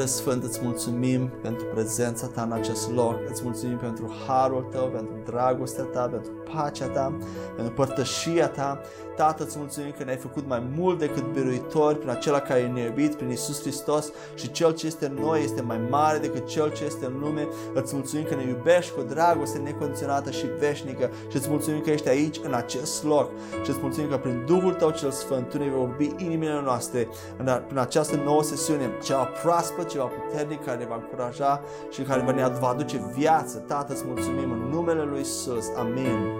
Duhule Sfânt, îți mulțumim pentru prezența Ta în acest loc, îți mulțumim pentru harul Tău, pentru dragostea Ta, pentru pacea Ta, pentru părtășia Ta. Tată, îți mulțumim că ne-ai făcut mai mult decât biruitori prin acela care ne iubit, prin Isus Hristos și Cel ce este în noi este mai mare decât Cel ce este în lume. Îți mulțumim că ne iubești cu dragoste necondiționată și veșnică și îți mulțumim că ești aici, în acest loc și îți mulțumim că prin Duhul Tău cel Sfânt Tu ne vei vorbi inimile noastre în această nouă sesiune, ceva proaspăt, ceva puternic care ne va încuraja și care ne va aduce viață. Tată, îți mulțumim în numele Lui Isus. Amin.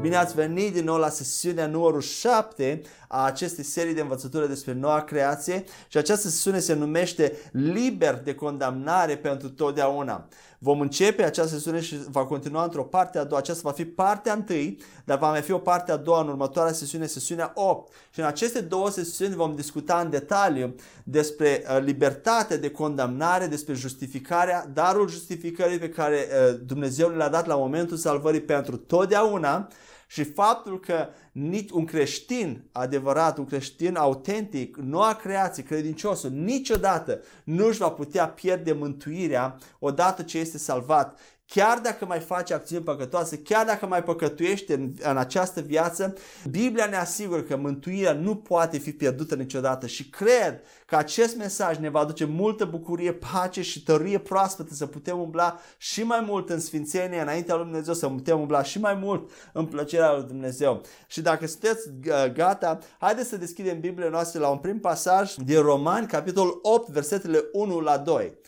Bine ați venit din nou la sesiunea numărul 7 a acestei serii de învățătură despre noua creație și această sesiune se numește Liber de condamnare pentru totdeauna. Vom începe această sesiune și va continua într-o parte a doua. Aceasta va fi partea întâi, dar va mai fi o parte a doua în următoarea sesiune, sesiunea 8. Și în aceste două sesiuni vom discuta în detaliu despre uh, libertate de condamnare, despre justificarea, darul justificării pe care uh, Dumnezeu le-a dat la momentul salvării pentru totdeauna și faptul că nici un creștin adevărat, un creștin autentic, noua creație, credinciosul, niciodată nu își va putea pierde mântuirea odată ce este salvat chiar dacă mai face acțiuni păcătoase, chiar dacă mai păcătuiește în, în această viață, Biblia ne asigură că mântuirea nu poate fi pierdută niciodată și cred că acest mesaj ne va aduce multă bucurie, pace și tărie proaspătă să putem umbla și mai mult în sfințenie înaintea lui Dumnezeu, să putem umbla și mai mult în plăcerea lui Dumnezeu. Și dacă sunteți gata, haideți să deschidem Biblia noastră la un prim pasaj din Romani, capitolul 8, versetele 1 la 2.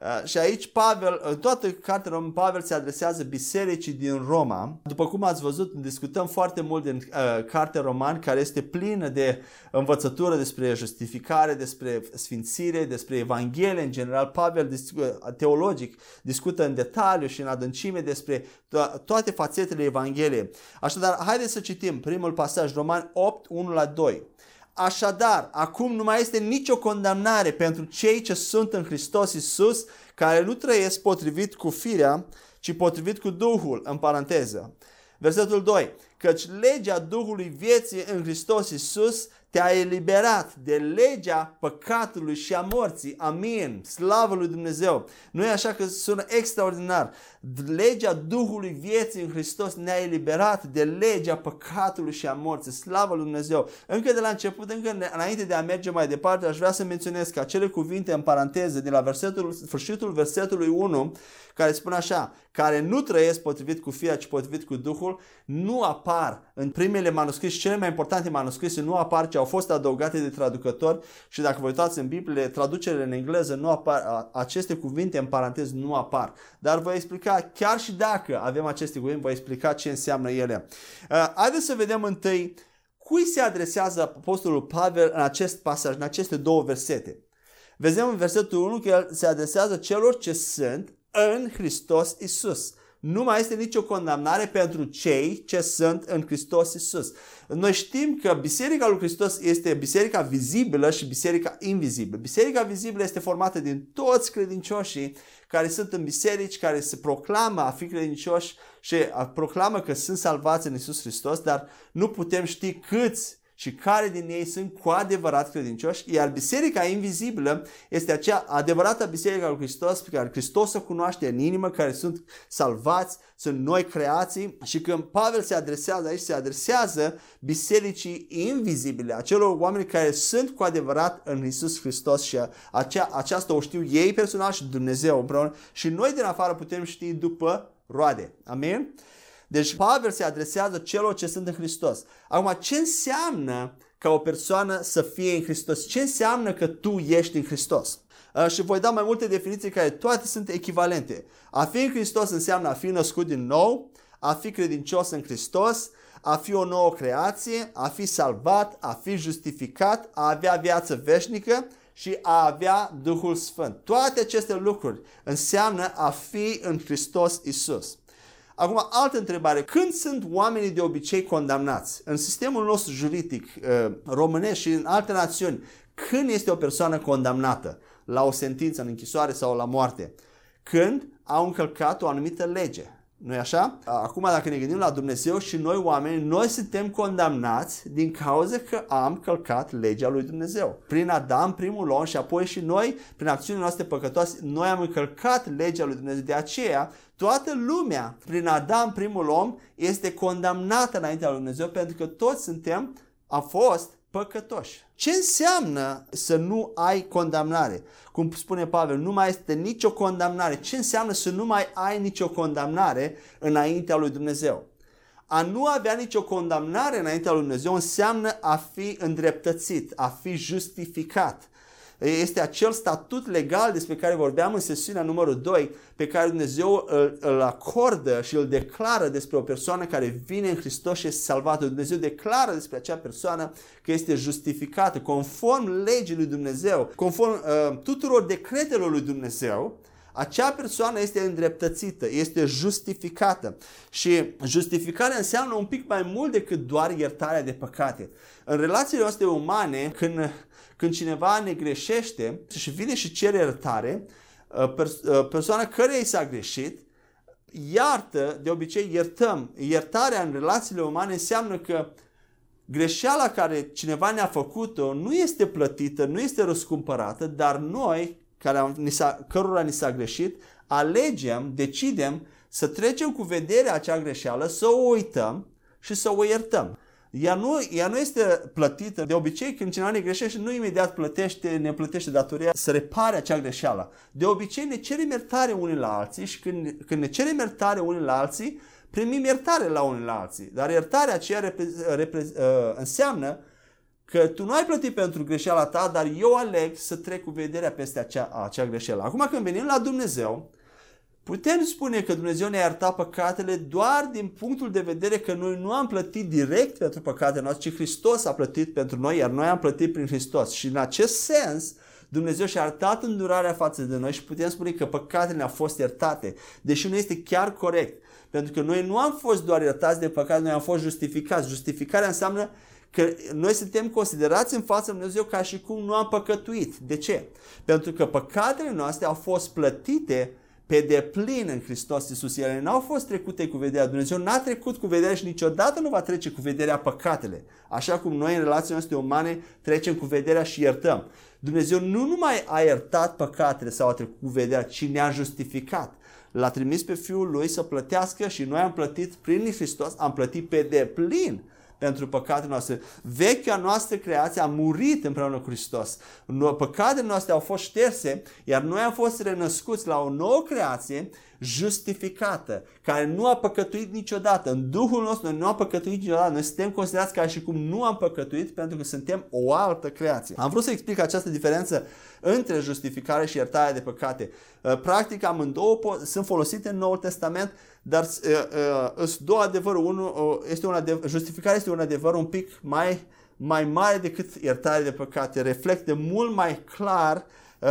Uh, și aici Pavel, în toată cartea Roman, Pavel se adresează bisericii din Roma. După cum ați văzut, discutăm foarte mult din uh, cartea Roman, care este plină de învățătură despre justificare, despre sfințire, despre Evanghelie în general. Pavel, discu- teologic, discută în detaliu și în adâncime despre to- toate fațetele Evangheliei. Așadar, haideți să citim primul pasaj, Roman 8, 1 la 2. Așadar, acum nu mai este nicio condamnare pentru cei ce sunt în Hristos Isus, care nu trăiesc potrivit cu firea, ci potrivit cu Duhul, în paranteză. Versetul 2. Căci legea Duhului vieții în Hristos Isus te-a eliberat de legea păcatului și a morții. Amin. Slavă lui Dumnezeu. Nu e așa că sună extraordinar. Legea Duhului vieții în Hristos ne-a eliberat de legea păcatului și a morții. Slavă lui Dumnezeu. Încă de la început, încă înainte de a merge mai departe, aș vrea să menționez că acele cuvinte în paranteză de la versetul, sfârșitul versetului 1 care spune așa, care nu trăiesc potrivit cu fia, ci potrivit cu Duhul, nu apar în primele manuscrise, cele mai importante manuscrise nu apar, ci au fost adăugate de traducători și dacă vă uitați în Biblie, traducerile în engleză nu apar, aceste cuvinte în parantez nu apar. Dar vă explica, chiar și dacă avem aceste cuvinte, vă explica ce înseamnă ele. Uh, haideți să vedem întâi cui se adresează Apostolul Pavel în acest pasaj, în aceste două versete. Vedem în versetul 1 că el se adresează celor ce sunt în Hristos Isus. Nu mai este nicio condamnare pentru cei ce sunt în Hristos Isus. Noi știm că Biserica lui Hristos este biserica vizibilă și biserica invizibilă. Biserica vizibilă este formată din toți credincioșii care sunt în biserici, care se proclamă a fi credincioși și proclamă că sunt salvați în Isus Hristos, dar nu putem ști câți și care din ei sunt cu adevărat credincioși, iar biserica invizibilă este acea adevărată biserică lui Hristos pe care Hristos o cunoaște în inimă, care sunt salvați, sunt noi creații și când Pavel se adresează aici, se adresează bisericii invizibile, acelor oameni care sunt cu adevărat în Isus Hristos și acea, aceasta o știu ei personal și Dumnezeu împreună și noi din afară putem ști după roade. Amin? Deci Pavel se adresează celor ce sunt în Hristos. Acum, ce înseamnă ca o persoană să fie în Hristos? Ce înseamnă că tu ești în Hristos? Uh, și voi da mai multe definiții care toate sunt echivalente. A fi în Hristos înseamnă a fi născut din nou, a fi credincios în Hristos, a fi o nouă creație, a fi salvat, a fi justificat, a avea viață veșnică și a avea Duhul Sfânt. Toate aceste lucruri înseamnă a fi în Hristos Isus. Acum, altă întrebare. Când sunt oamenii de obicei condamnați? În sistemul nostru juridic uh, românesc și în alte națiuni, când este o persoană condamnată la o sentință în închisoare sau la moarte? Când au încălcat o anumită lege. nu-i așa? Acum dacă ne gândim la Dumnezeu și noi oameni, noi suntem condamnați din cauza că am călcat legea lui Dumnezeu. Prin Adam, primul om și apoi și noi, prin acțiunile noastre păcătoase, noi am încălcat legea lui Dumnezeu. De aceea, toată lumea, prin Adam, primul om, este condamnată înaintea lui Dumnezeu pentru că toți suntem, am fost păcătoși. Ce înseamnă să nu ai condamnare? Cum spune Pavel, nu mai este nicio condamnare. Ce înseamnă să nu mai ai nicio condamnare înaintea lui Dumnezeu? A nu avea nicio condamnare înaintea lui Dumnezeu înseamnă a fi îndreptățit, a fi justificat este acel statut legal despre care vorbeam în sesiunea numărul 2, pe care Dumnezeu îl, îl acordă și îl declară despre o persoană care vine în Hristos și este salvată. Dumnezeu declară despre acea persoană că este justificată conform legii lui Dumnezeu, conform uh, tuturor decretelor lui Dumnezeu, acea persoană este îndreptățită, este justificată și justificarea înseamnă un pic mai mult decât doar iertarea de păcate. În relațiile noastre umane, când când cineva ne greșește și vine și cere iertare, uh, uh, persoana care i s-a greșit, iartă, de obicei iertăm. Iertarea în relațiile umane înseamnă că greșeala care cineva ne-a făcut-o nu este plătită, nu este răscumpărată, dar noi, care am, ni s-a, cărora ni s-a greșit, alegem, decidem să trecem cu vederea acea greșeală, să o uităm și să o iertăm ea nu, ea nu este plătită. De obicei, când cineva ne greșește, nu imediat plătește, ne plătește datoria să repare acea greșeală. De obicei ne cerem iertare unii la alții și când, când ne cerem iertare unii la alții, primim iertare la unii la alții. Dar iertarea aceea repre, repre, uh, înseamnă că tu nu ai plătit pentru greșeala ta, dar eu aleg să trec cu vederea peste acea, acea greșeală. Acum când venim la Dumnezeu, Putem spune că Dumnezeu ne-a iertat păcatele doar din punctul de vedere că noi nu am plătit direct pentru păcatele noastre, ci Hristos a plătit pentru noi, iar noi am plătit prin Hristos. Și în acest sens, Dumnezeu și-a arătat îndurarea față de noi și putem spune că păcatele ne-au fost iertate, deși nu este chiar corect. Pentru că noi nu am fost doar iertați de păcate, noi am fost justificați. Justificarea înseamnă că noi suntem considerați în fața lui Dumnezeu ca și cum nu am păcătuit. De ce? Pentru că păcatele noastre au fost plătite pe deplin în Hristos Iisus. Ele n-au fost trecute cu vederea. Dumnezeu n-a trecut cu vederea și niciodată nu va trece cu vederea păcatele. Așa cum noi în relațiile noastre umane trecem cu vederea și iertăm. Dumnezeu nu numai a iertat păcatele sau a trecut cu vederea, ci ne-a justificat. L-a trimis pe Fiul Lui să plătească și noi am plătit prin Hristos, am plătit pe deplin pentru păcatele noastre. Vechea noastră creație a murit împreună cu Hristos. Păcatele noastre au fost șterse, iar noi am fost renăscuți la o nouă creație justificată, care nu a păcătuit niciodată. În Duhul nostru noi nu am păcătuit niciodată. Noi suntem considerați ca și cum nu am păcătuit pentru că suntem o altă creație. Am vrut să explic această diferență între justificare și iertarea de păcate. Uh, practic amândouă sunt folosite în Noul Testament, dar uh, uh, sunt două adevăruri. Unul este un adevăr, justificarea este un adevăr un pic mai, mai mare decât iertarea de păcate. Reflectă mult mai clar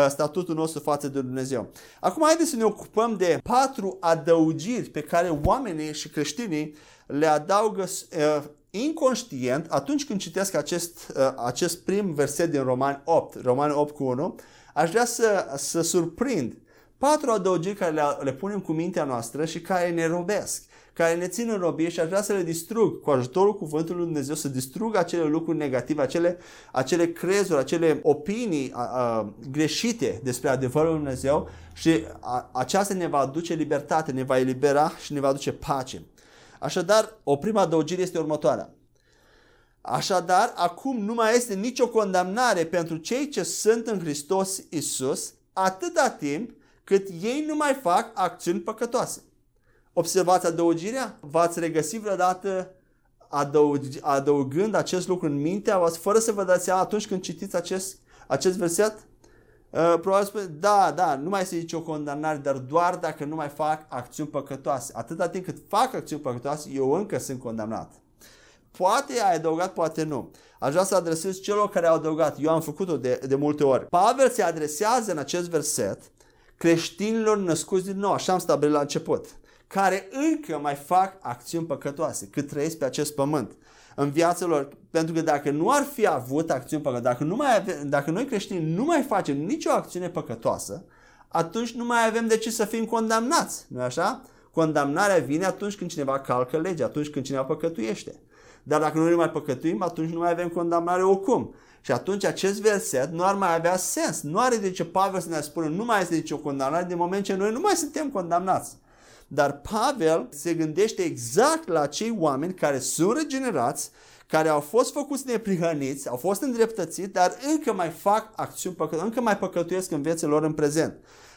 statutul nostru față de Dumnezeu. Acum haideți să ne ocupăm de patru adăugiri pe care oamenii și creștinii le adaugă uh, inconștient atunci când citesc acest, uh, acest prim verset din Romani 8, Romani 8 cu 1, aș vrea să, să surprind patru adăugiri care le, le punem cu mintea noastră și care ne robesc, care ne țin în robie și aș vrea să le distrug cu ajutorul cuvântului lui Dumnezeu, să distrug acele lucruri negative, acele, acele crezuri, acele opinii a, a, greșite despre adevărul lui Dumnezeu și a, aceasta ne va aduce libertate, ne va elibera și ne va aduce pace. Așadar, o prima adăugire este următoarea. Așadar, acum nu mai este nicio condamnare pentru cei ce sunt în Hristos Isus, atâta timp cât ei nu mai fac acțiuni păcătoase. Observați adăugirea? V-ați regăsit vreodată adăug, adăugând acest lucru în mintea voastră, fără să vă dați seama atunci când citiți acest, acest verset? Uh, probabil spune, da, da, nu mai se zice o condamnare, dar doar dacă nu mai fac acțiuni păcătoase. Atâta timp cât fac acțiuni păcătoase, eu încă sunt condamnat. Poate ai adăugat, poate nu. Aș vrea să adresez celor care au adăugat. Eu am făcut-o de, de multe ori. Pavel se adresează în acest verset creștinilor născuți din nou, așa am stabilit la început, care încă mai fac acțiuni păcătoase, cât trăiesc pe acest pământ în viața lor. Pentru că dacă nu ar fi avut acțiuni păcătoase, dacă, nu mai ave, dacă noi creștini nu mai facem nicio acțiune păcătoasă, atunci nu mai avem de ce să fim condamnați, nu așa? condamnarea vine atunci când cineva calcă legea, atunci când cineva păcătuiește. Dar dacă noi nu mai păcătuim, atunci nu mai avem condamnare oricum. Și atunci acest verset nu ar mai avea sens. Nu are de ce Pavel să ne spună, nu mai este nicio condamnare din moment ce noi nu mai suntem condamnați. Dar Pavel se gândește exact la cei oameni care sunt regenerați, care au fost făcuți neprihăniți, au fost îndreptățiți, dar încă mai fac acțiuni păcătoase, încă mai păcătuiesc în viețile lor în prezent.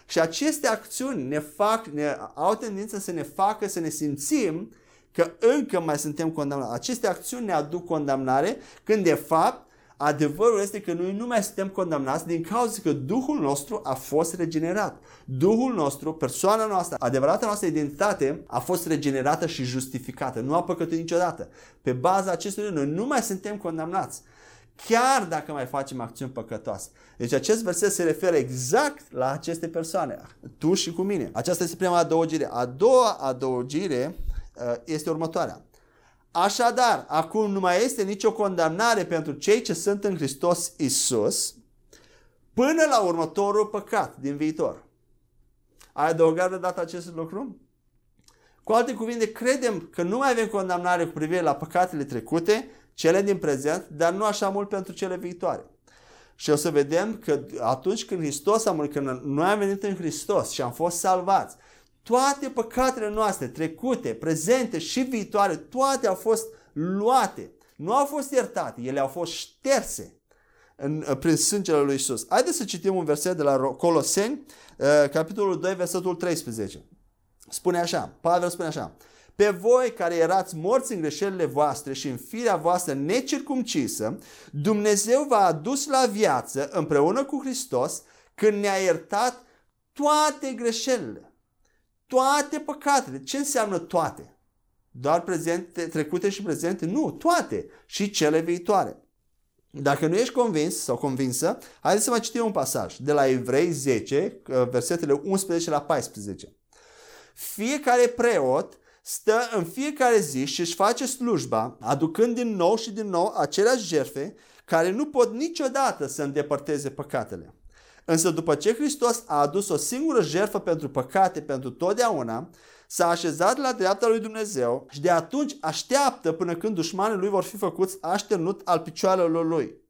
Și aceste acțiuni ne fac, ne, au tendință să ne facă să ne simțim că încă mai suntem condamnați. Aceste acțiuni ne aduc condamnare când de fapt Adevărul este că noi nu mai suntem condamnați din cauza că Duhul nostru a fost regenerat. Duhul nostru, persoana noastră, adevărata noastră identitate a fost regenerată și justificată. Nu a păcătuit niciodată. Pe baza acestui noi nu mai suntem condamnați. Chiar dacă mai facem acțiuni păcătoase. Deci acest verset se referă exact la aceste persoane. Tu și cu mine. Aceasta este prima adăugire. A doua adăugire uh, este următoarea. Așadar, acum nu mai este nicio condamnare pentru cei ce sunt în Hristos Isus până la următorul păcat din viitor. Ai adăugat de data acest lucru? Cu alte cuvinte, credem că nu mai avem condamnare cu privire la păcatele trecute, cele din prezent, dar nu așa mult pentru cele viitoare. Și o să vedem că atunci când Hristos a murit, când noi am venit în Hristos și am fost salvați, toate păcatele noastre, trecute, prezente și viitoare, toate au fost luate. Nu au fost iertate, ele au fost șterse în, prin sângele lui Isus. Haideți să citim un verset de la Coloseni, uh, capitolul 2, versetul 13. Spune așa, Pavel spune așa, pe voi care erați morți în greșelile voastre și în firea voastră necircumcisă, Dumnezeu v-a adus la viață împreună cu Hristos când ne-a iertat toate greșelile toate păcatele. Ce înseamnă toate? Doar prezente, trecute și prezente? Nu, toate. Și cele viitoare. Dacă nu ești convins sau convinsă, haideți să mai citim un pasaj de la Evrei 10, versetele 11 la 14. Fiecare preot stă în fiecare zi și își face slujba, aducând din nou și din nou aceleași jerfe care nu pot niciodată să îndepărteze păcatele. Însă după ce Hristos a adus o singură jertfă pentru păcate pentru totdeauna, s-a așezat la dreapta lui Dumnezeu și de atunci așteaptă până când dușmanii lui vor fi făcuți așternut al picioarelor lui.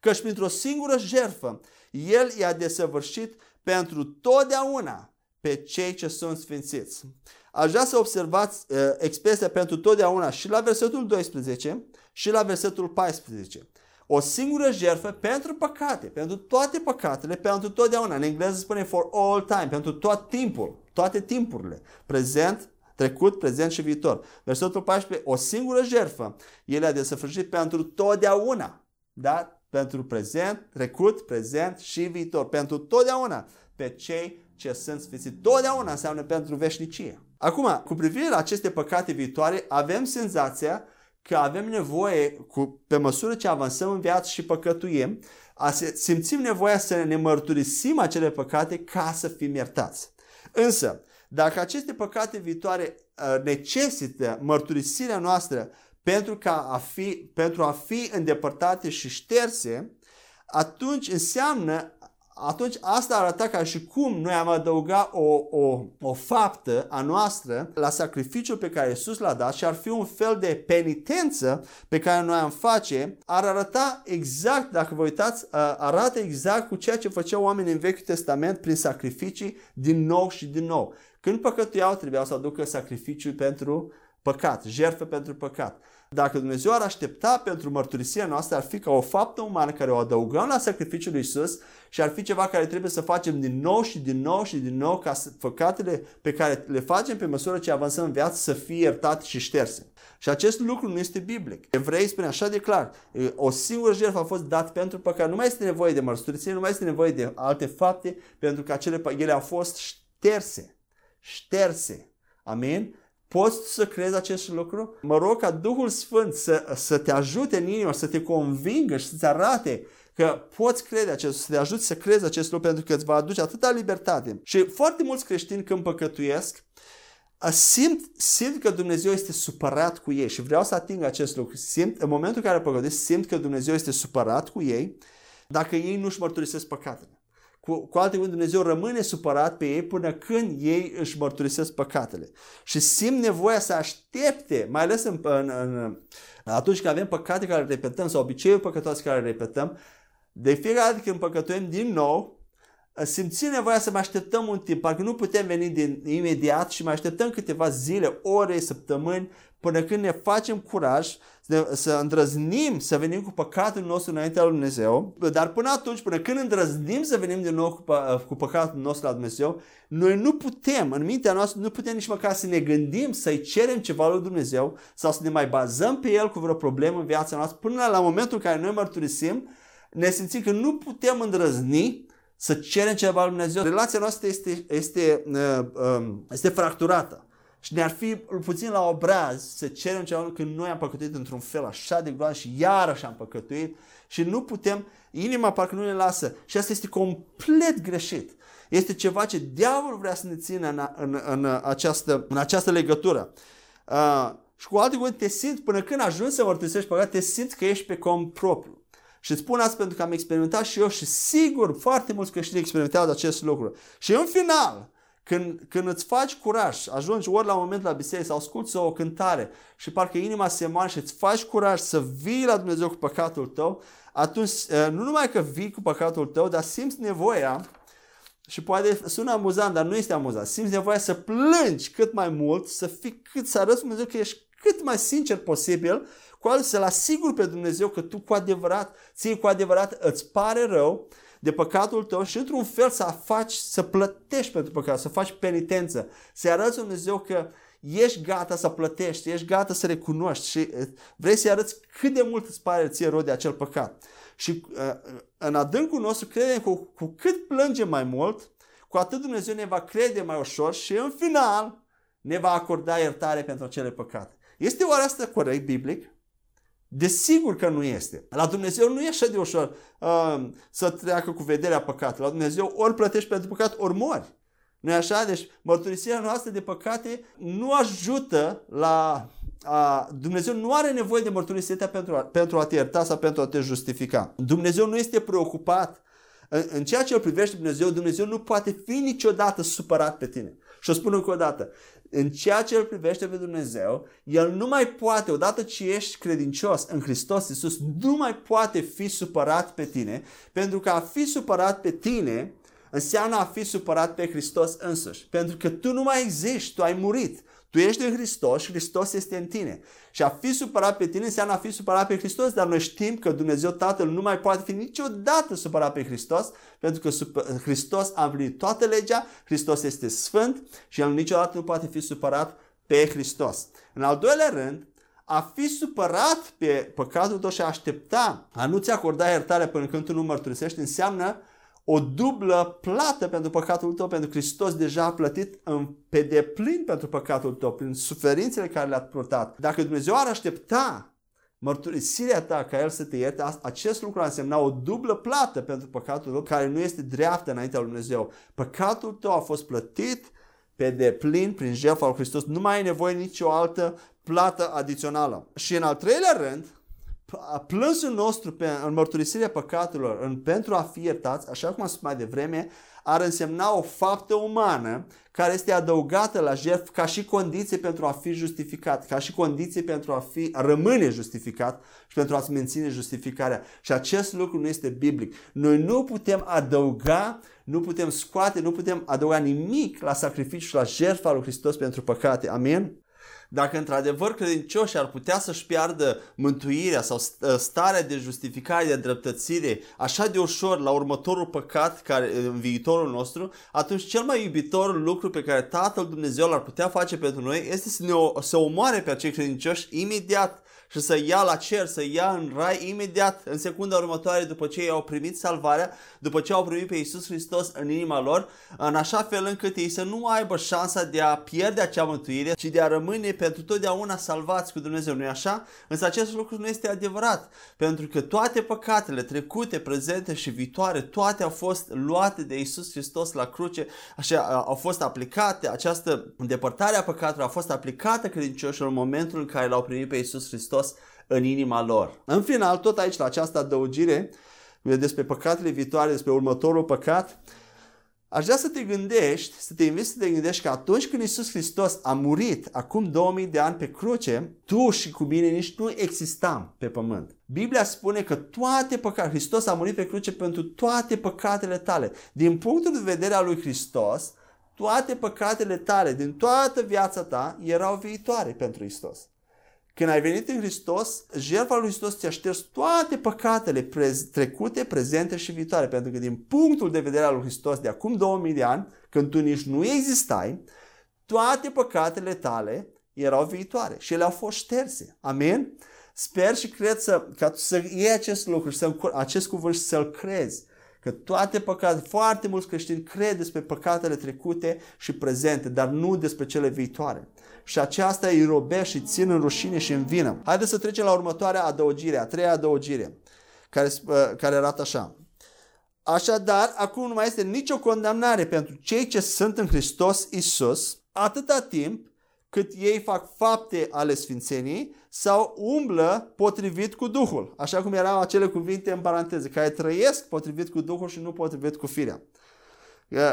Căci printr-o singură jertfă, El i-a desăvârșit pentru totdeauna pe cei ce sunt sfințiți. Aș vrea să observați uh, expresia pentru totdeauna și la versetul 12 și la versetul 14 o singură jertfă pentru păcate, pentru toate păcatele, pentru totdeauna. În engleză spune for all time, pentru tot timpul, toate timpurile, prezent, trecut, prezent și viitor. Versetul 14, o singură jertfă, el a desăvârșit pentru totdeauna, da? Pentru prezent, trecut, prezent și viitor, pentru totdeauna, pe cei ce sunt sfințiți. Totdeauna înseamnă pentru veșnicie. Acum, cu privire la aceste păcate viitoare, avem senzația că avem nevoie, cu, pe măsură ce avansăm în viață și păcătuim, a simțim nevoia să ne mărturisim acele păcate ca să fim iertați. Însă, dacă aceste păcate viitoare uh, necesită mărturisirea noastră pentru, ca a fi, pentru a fi îndepărtate și șterse, atunci înseamnă atunci asta arăta ca și cum noi am adăugat o, o, o faptă a noastră la sacrificiul pe care Iisus l-a dat și ar fi un fel de penitență pe care noi am face, ar arăta exact, dacă vă uitați, arată exact cu ceea ce făceau oamenii în Vechiul Testament prin sacrificii din nou și din nou. Când păcătuiau, trebuiau să aducă sacrificiul pentru păcat, jertfă pentru păcat. Dacă Dumnezeu ar aștepta pentru mărturisirea noastră, ar fi ca o faptă umană care o adăugăm la sacrificiul lui Isus și ar fi ceva care trebuie să facem din nou și din nou și din nou ca păcatele pe care le facem pe măsură ce avansăm în viață să fie iertate și șterse. Și acest lucru nu este biblic. Evrei spune așa de clar, o singură jertfă a fost dat pentru păcat. Nu mai este nevoie de mărturisire, nu mai este nevoie de alte fapte, pentru că acele, ele au fost șterse. Șterse. Amin? Poți să crezi acest lucru? Mă rog ca Duhul Sfânt să, să te ajute în inimă, să te convingă și să-ți arate că poți crede acest să te ajut să crezi acest lucru pentru că îți va aduce atâta libertate. Și foarte mulți creștini când păcătuiesc, simt, simt că Dumnezeu este supărat cu ei și vreau să ating acest lucru. Simt, în momentul în care păcătuiesc, simt că Dumnezeu este supărat cu ei dacă ei nu-și mărturisesc păcatele. Cu, cu alte cuvinte, Dumnezeu rămâne supărat pe ei până când ei își mărturisesc păcatele. Și simt nevoia să aștepte, mai ales în, în, în, atunci când avem păcate care le repetăm sau obiceiuri păcătoase care le repetăm, de fiecare dată când păcătuim din nou, simțim nevoia să mai așteptăm un timp, parcă nu putem veni din imediat și mai așteptăm câteva zile, ore, săptămâni, până când ne facem curaj să îndrăznim să venim cu păcatul nostru înaintea lui Dumnezeu, dar până atunci, până când îndrăznim să venim din nou cu, pă, cu păcatul nostru la Dumnezeu, noi nu putem, în mintea noastră, nu putem nici măcar să ne gândim, să-i cerem ceva lui Dumnezeu sau să ne mai bazăm pe El cu vreo problemă în viața noastră, până la momentul în care noi mărturisim, ne simțim că nu putem îndrăzni să cerem ceva lui Dumnezeu. Relația noastră este, este, uh, um, este fracturată. Și ne-ar fi puțin la obraz să cerem ceva când noi am păcătuit într-un fel așa de groaz și iarăși am păcătuit și nu putem, inima parcă nu ne lasă. Și asta este complet greșit. Este ceva ce diavolul vrea să ne țină în, în, în, această, în această legătură. Uh, și cu alte cuvinte, te simți, până când ajungi să mărturisești păcat, te simți că ești pe cont propriu. Și îți spun asta pentru că am experimentat și eu și sigur foarte mulți creștini experimentează acest lucru. Și în final, când, când îți faci curaj, ajungi ori la un moment la biserică sau asculti o cântare și parcă inima se moare și îți faci curaj să vii la Dumnezeu cu păcatul tău, atunci eh, nu numai că vii cu păcatul tău, dar simți nevoia și poate sună amuzant, dar nu este amuzant. Simți nevoia să plângi cât mai mult, să fii cât să arăți Dumnezeu că ești cât mai sincer posibil, cu altul să-L asiguri pe Dumnezeu că tu cu adevărat, ție cu adevărat îți pare rău de păcatul tău și într-un fel să faci, să plătești pentru păcat, să faci penitență, să arăți Dumnezeu că ești gata să plătești, ești gata să recunoști și vrei să-i arăți cât de mult îți pare ție rău de acel păcat. Și în adâncul nostru credem cu, cu cât plângem mai mult, cu atât Dumnezeu ne va crede mai ușor și în final ne va acorda iertare pentru acele păcate. Este oare asta corect biblic? Desigur că nu este. La Dumnezeu nu e așa de ușor uh, să treacă cu vederea păcatelor. La Dumnezeu ori plătești pentru păcat, ori mori. nu e așa? Deci mărturisirea noastră de păcate nu ajută la... A, Dumnezeu nu are nevoie de mărturisirea pentru a, pentru a te ierta sau pentru a te justifica. Dumnezeu nu este preocupat în, în ceea ce îl privește Dumnezeu, Dumnezeu nu poate fi niciodată supărat pe tine. Și o spun încă o dată, în ceea ce îl privește pe Dumnezeu, El nu mai poate, odată ce ești credincios în Hristos Iisus, nu mai poate fi supărat pe tine, pentru că a fi supărat pe tine înseamnă a fi supărat pe Hristos însuși. Pentru că tu nu mai existi, tu ai murit. Tu ești în Hristos și Hristos este în tine. Și a fi supărat pe tine înseamnă a fi supărat pe Hristos, dar noi știm că Dumnezeu Tatăl nu mai poate fi niciodată supărat pe Hristos, pentru că Hristos a împlinit toată legea, Hristos este sfânt și El niciodată nu poate fi supărat pe Hristos. În al doilea rând, a fi supărat pe păcatul tău și a aștepta a nu-ți acorda iertare până când tu nu mărturisești înseamnă o dublă plată pentru păcatul tău, pentru Hristos deja a plătit în, pe deplin pentru păcatul tău, prin suferințele care le-a purtat. Dacă Dumnezeu ar aștepta mărturisirea ta ca El să te ierte, acest lucru ar însemna o dublă plată pentru păcatul tău, care nu este dreaptă înaintea lui Dumnezeu. Păcatul tău a fost plătit pe deplin prin jertfa lui Hristos. Nu mai ai nevoie nicio altă plată adițională. Și în al treilea rând, plânsul nostru pe, în mărturisirea păcatelor în, pentru a fi iertați, așa cum am spus mai devreme, ar însemna o faptă umană care este adăugată la jertfă ca și condiție pentru a fi justificat, ca și condiție pentru a fi a rămâne justificat și pentru a-ți menține justificarea. Și acest lucru nu este biblic. Noi nu putem adăuga, nu putem scoate, nu putem adăuga nimic la sacrificiul, la jertfa lui Hristos pentru păcate. Amin? Dacă într-adevăr credincioși ar putea să-și piardă mântuirea sau ă, starea de justificare, de dreptățire așa de ușor la următorul păcat care, în viitorul nostru, atunci cel mai iubitor lucru pe care Tatăl Dumnezeu l-ar putea face pentru noi este să ne să omoare pe acei credincioși imediat și să ia la cer, să ia în rai imediat, în secunda următoare, după ce ei au primit salvarea, după ce au primit pe Iisus Hristos în inima lor, în așa fel încât ei să nu aibă șansa de a pierde acea mântuire, ci de a rămâne pentru totdeauna salvați cu Dumnezeu, nu-i așa? Însă acest lucru nu este adevărat, pentru că toate păcatele trecute, prezente și viitoare, toate au fost luate de Iisus Hristos la cruce, așa au fost aplicate, această îndepărtare a păcatelor a fost aplicată credincioșilor în momentul în care l-au primit pe Iisus Hristos Hristos în inima lor. În final, tot aici, la această adăugire despre păcatele viitoare, despre următorul păcat, Aș vrea să te gândești, să te invit să te gândești că atunci când Isus Hristos a murit acum 2000 de ani pe cruce, tu și cu mine nici nu existam pe pământ. Biblia spune că toate păcatele, Hristos a murit pe cruce pentru toate păcatele tale. Din punctul de vedere al lui Hristos, toate păcatele tale din toată viața ta erau viitoare pentru Hristos. Când ai venit în Hristos, jertfa lui Hristos ți-a șters toate păcatele prez- trecute, prezente și viitoare. Pentru că din punctul de vedere al lui Hristos de acum 2000 de ani, când tu nici nu existai, toate păcatele tale erau viitoare și ele au fost șterse. Amen? Sper și cred să, ca tu să iei acest lucru și să, acest cuvânt și să-l crezi. Că toate păcatele, foarte mulți creștini cred despre păcatele trecute și prezente, dar nu despre cele viitoare și aceasta îi robește și țin în rușine și în vină. Haideți să trecem la următoarea adăugire, a treia adăugire, care, uh, care arată așa. Așadar, acum nu mai este nicio condamnare pentru cei ce sunt în Hristos Isus, atâta timp cât ei fac fapte ale Sfințenii sau umblă potrivit cu Duhul. Așa cum erau acele cuvinte în paranteză, care trăiesc potrivit cu Duhul și nu potrivit cu firea.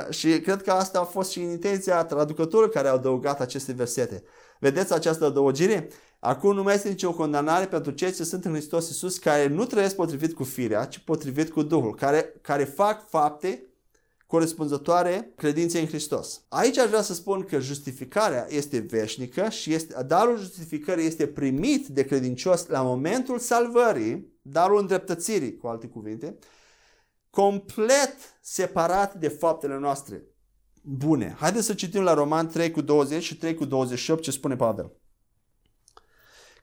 Și cred că asta a fost și intenția traducătorului care au adăugat aceste versete. Vedeți această adăugire? Acum nu mai este nicio condamnare pentru cei ce sunt în Hristos Iisus care nu trăiesc potrivit cu firea, ci potrivit cu Duhul, care, care fac fapte corespunzătoare credinței în Hristos. Aici aș vrea să spun că justificarea este veșnică și este, darul justificării este primit de credincios la momentul salvării, darul îndreptățirii, cu alte cuvinte, complet separat de faptele noastre bune. Haideți să citim la Roman 3 cu 20 și 3 cu 28 ce spune Pavel.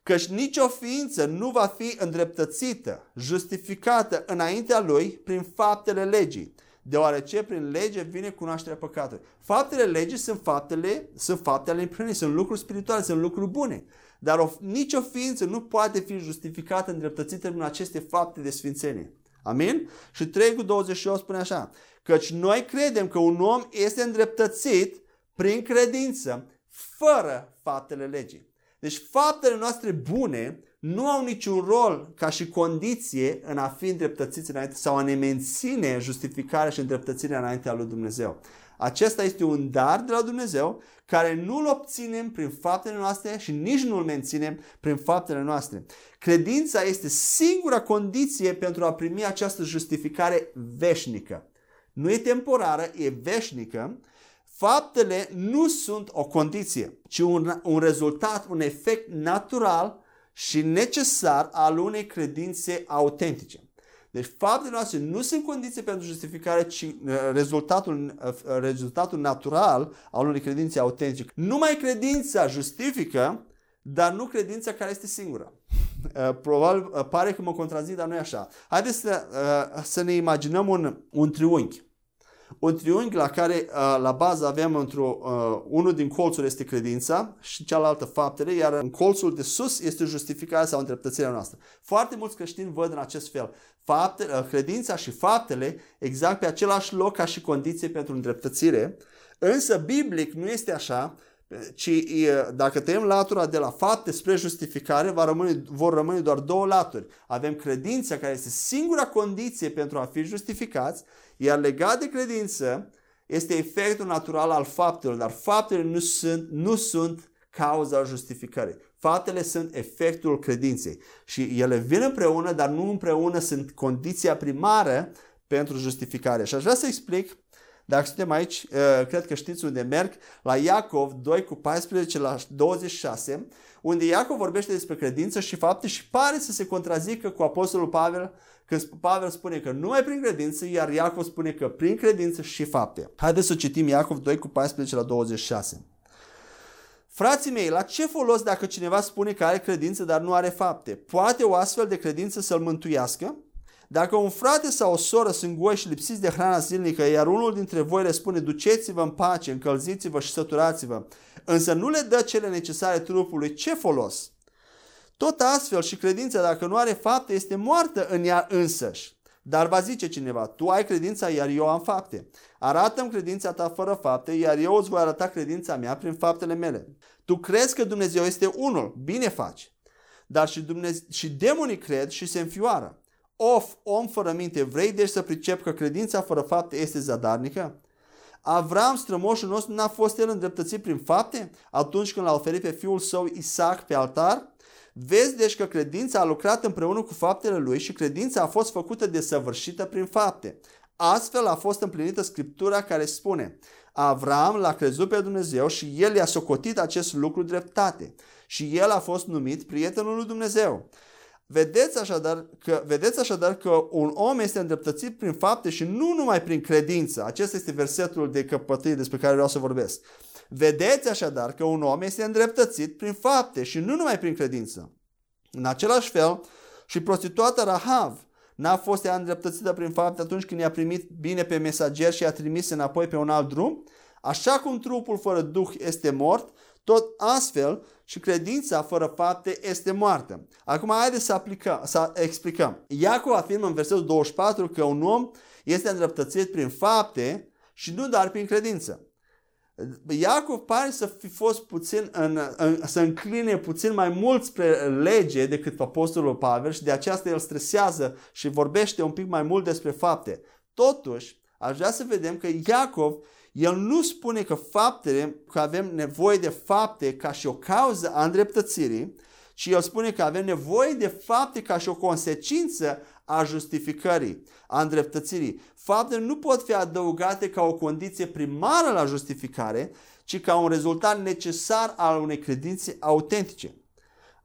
Căci nicio ființă nu va fi îndreptățită, justificată înaintea lui prin faptele legii, deoarece prin lege vine cunoașterea păcatului. Faptele legii sunt faptele, sunt faptele împlinirii, sunt lucruri spirituale, sunt lucruri bune. Dar o, nicio ființă nu poate fi justificată, îndreptățită în aceste fapte de sfințenie. Amin? Și 3 cu 28 spune așa. Căci noi credem că un om este îndreptățit prin credință, fără faptele legii. Deci faptele noastre bune nu au niciun rol ca și condiție în a fi îndreptățiți înainte sau a ne menține justificarea și îndreptățirea înaintea lui Dumnezeu. Acesta este un dar de la Dumnezeu care nu-l obținem prin faptele noastre și nici nu-l menținem prin faptele noastre. Credința este singura condiție pentru a primi această justificare veșnică. Nu e temporară, e veșnică. Faptele nu sunt o condiție, ci un, un rezultat, un efect natural și necesar al unei credințe autentice. Deci faptele noastre nu sunt condiții pentru justificare, ci uh, rezultatul, uh, rezultatul natural al unei credințe autentice. Numai credința justifică, dar nu credința care este singură. Uh, probabil pare că mă contrazic, dar nu e așa. Haideți să, să ne imaginăm un, un triunghi un triunghi la care la bază avem într-o, unul din colțuri este credința și cealaltă faptele, iar în colțul de sus este justificarea sau îndreptățirea noastră. Foarte mulți creștini văd în acest fel faptele, credința și faptele exact pe același loc ca și condiție pentru îndreptățire, însă biblic nu este așa, ci dacă tăiem latura de la fapte spre justificare, va rămâne, vor rămâne doar două laturi. Avem credința care este singura condiție pentru a fi justificați, iar legat de credință este efectul natural al faptelor, dar faptele nu sunt, nu sunt cauza justificării. Faptele sunt efectul credinței și ele vin împreună, dar nu împreună sunt condiția primară pentru justificare. Și aș vrea să explic dacă suntem aici, uh, cred că știți unde merg, la Iacov 2 cu 14 la 26, unde Iacov vorbește despre credință și fapte și pare să se contrazică cu Apostolul Pavel, când Pavel spune că numai prin credință, iar Iacov spune că prin credință și fapte. Haideți să citim Iacov 2 cu 14 la 26. Frații mei, la ce folos dacă cineva spune că are credință, dar nu are fapte? Poate o astfel de credință să-l mântuiască? Dacă un frate sau o soră sunt goi și lipsiți de hrana zilnică, iar unul dintre voi le spune, duceți-vă în pace, încălziți-vă și săturați-vă, însă nu le dă cele necesare trupului, ce folos? Tot astfel și credința, dacă nu are fapte, este moartă în ea însăși. Dar va zice cineva, tu ai credința, iar eu am fapte. Arată-mi credința ta fără fapte, iar eu îți voi arăta credința mea prin faptele mele. Tu crezi că Dumnezeu este unul, bine faci. Dar și, Dumnezeu, și demonii cred și se înfioară. Of, om fără minte, vrei deci să pricep că credința fără fapte este zadarnică? Avram, strămoșul nostru, n-a fost el îndreptățit prin fapte atunci când l-a oferit pe fiul său Isaac pe altar? Vezi deci că credința a lucrat împreună cu faptele lui și credința a fost făcută de săvârșită prin fapte. Astfel a fost împlinită Scriptura care spune Avram l-a crezut pe Dumnezeu și el i-a socotit acest lucru dreptate și el a fost numit prietenul lui Dumnezeu. Vedeți așadar, că, vedeți așadar că un om este îndreptățit prin fapte și nu numai prin credință. Acesta este versetul de căpătâi despre care vreau să vorbesc. Vedeți așadar că un om este îndreptățit prin fapte și nu numai prin credință. În același fel, și prostituata Rahav n-a fost ea îndreptățită prin fapte atunci când i-a primit bine pe mesager și i-a trimis înapoi pe un alt drum? Așa cum trupul fără duh este mort, tot astfel și credința fără fapte este moartă. Acum haideți să, aplicăm, să explicăm. Iacov afirmă în versetul 24 că un om este îndreptățit prin fapte și nu doar prin credință. Iacov pare să fi fost puțin în, în, să încline puțin mai mult spre lege decât apostolul Pavel și de aceasta el stresează și vorbește un pic mai mult despre fapte. Totuși, aș vrea să vedem că Iacov el nu spune că faptele, că avem nevoie de fapte ca și o cauză a îndreptățirii, ci el spune că avem nevoie de fapte ca și o consecință a justificării, a îndreptățirii. Faptele nu pot fi adăugate ca o condiție primară la justificare, ci ca un rezultat necesar al unei credințe autentice.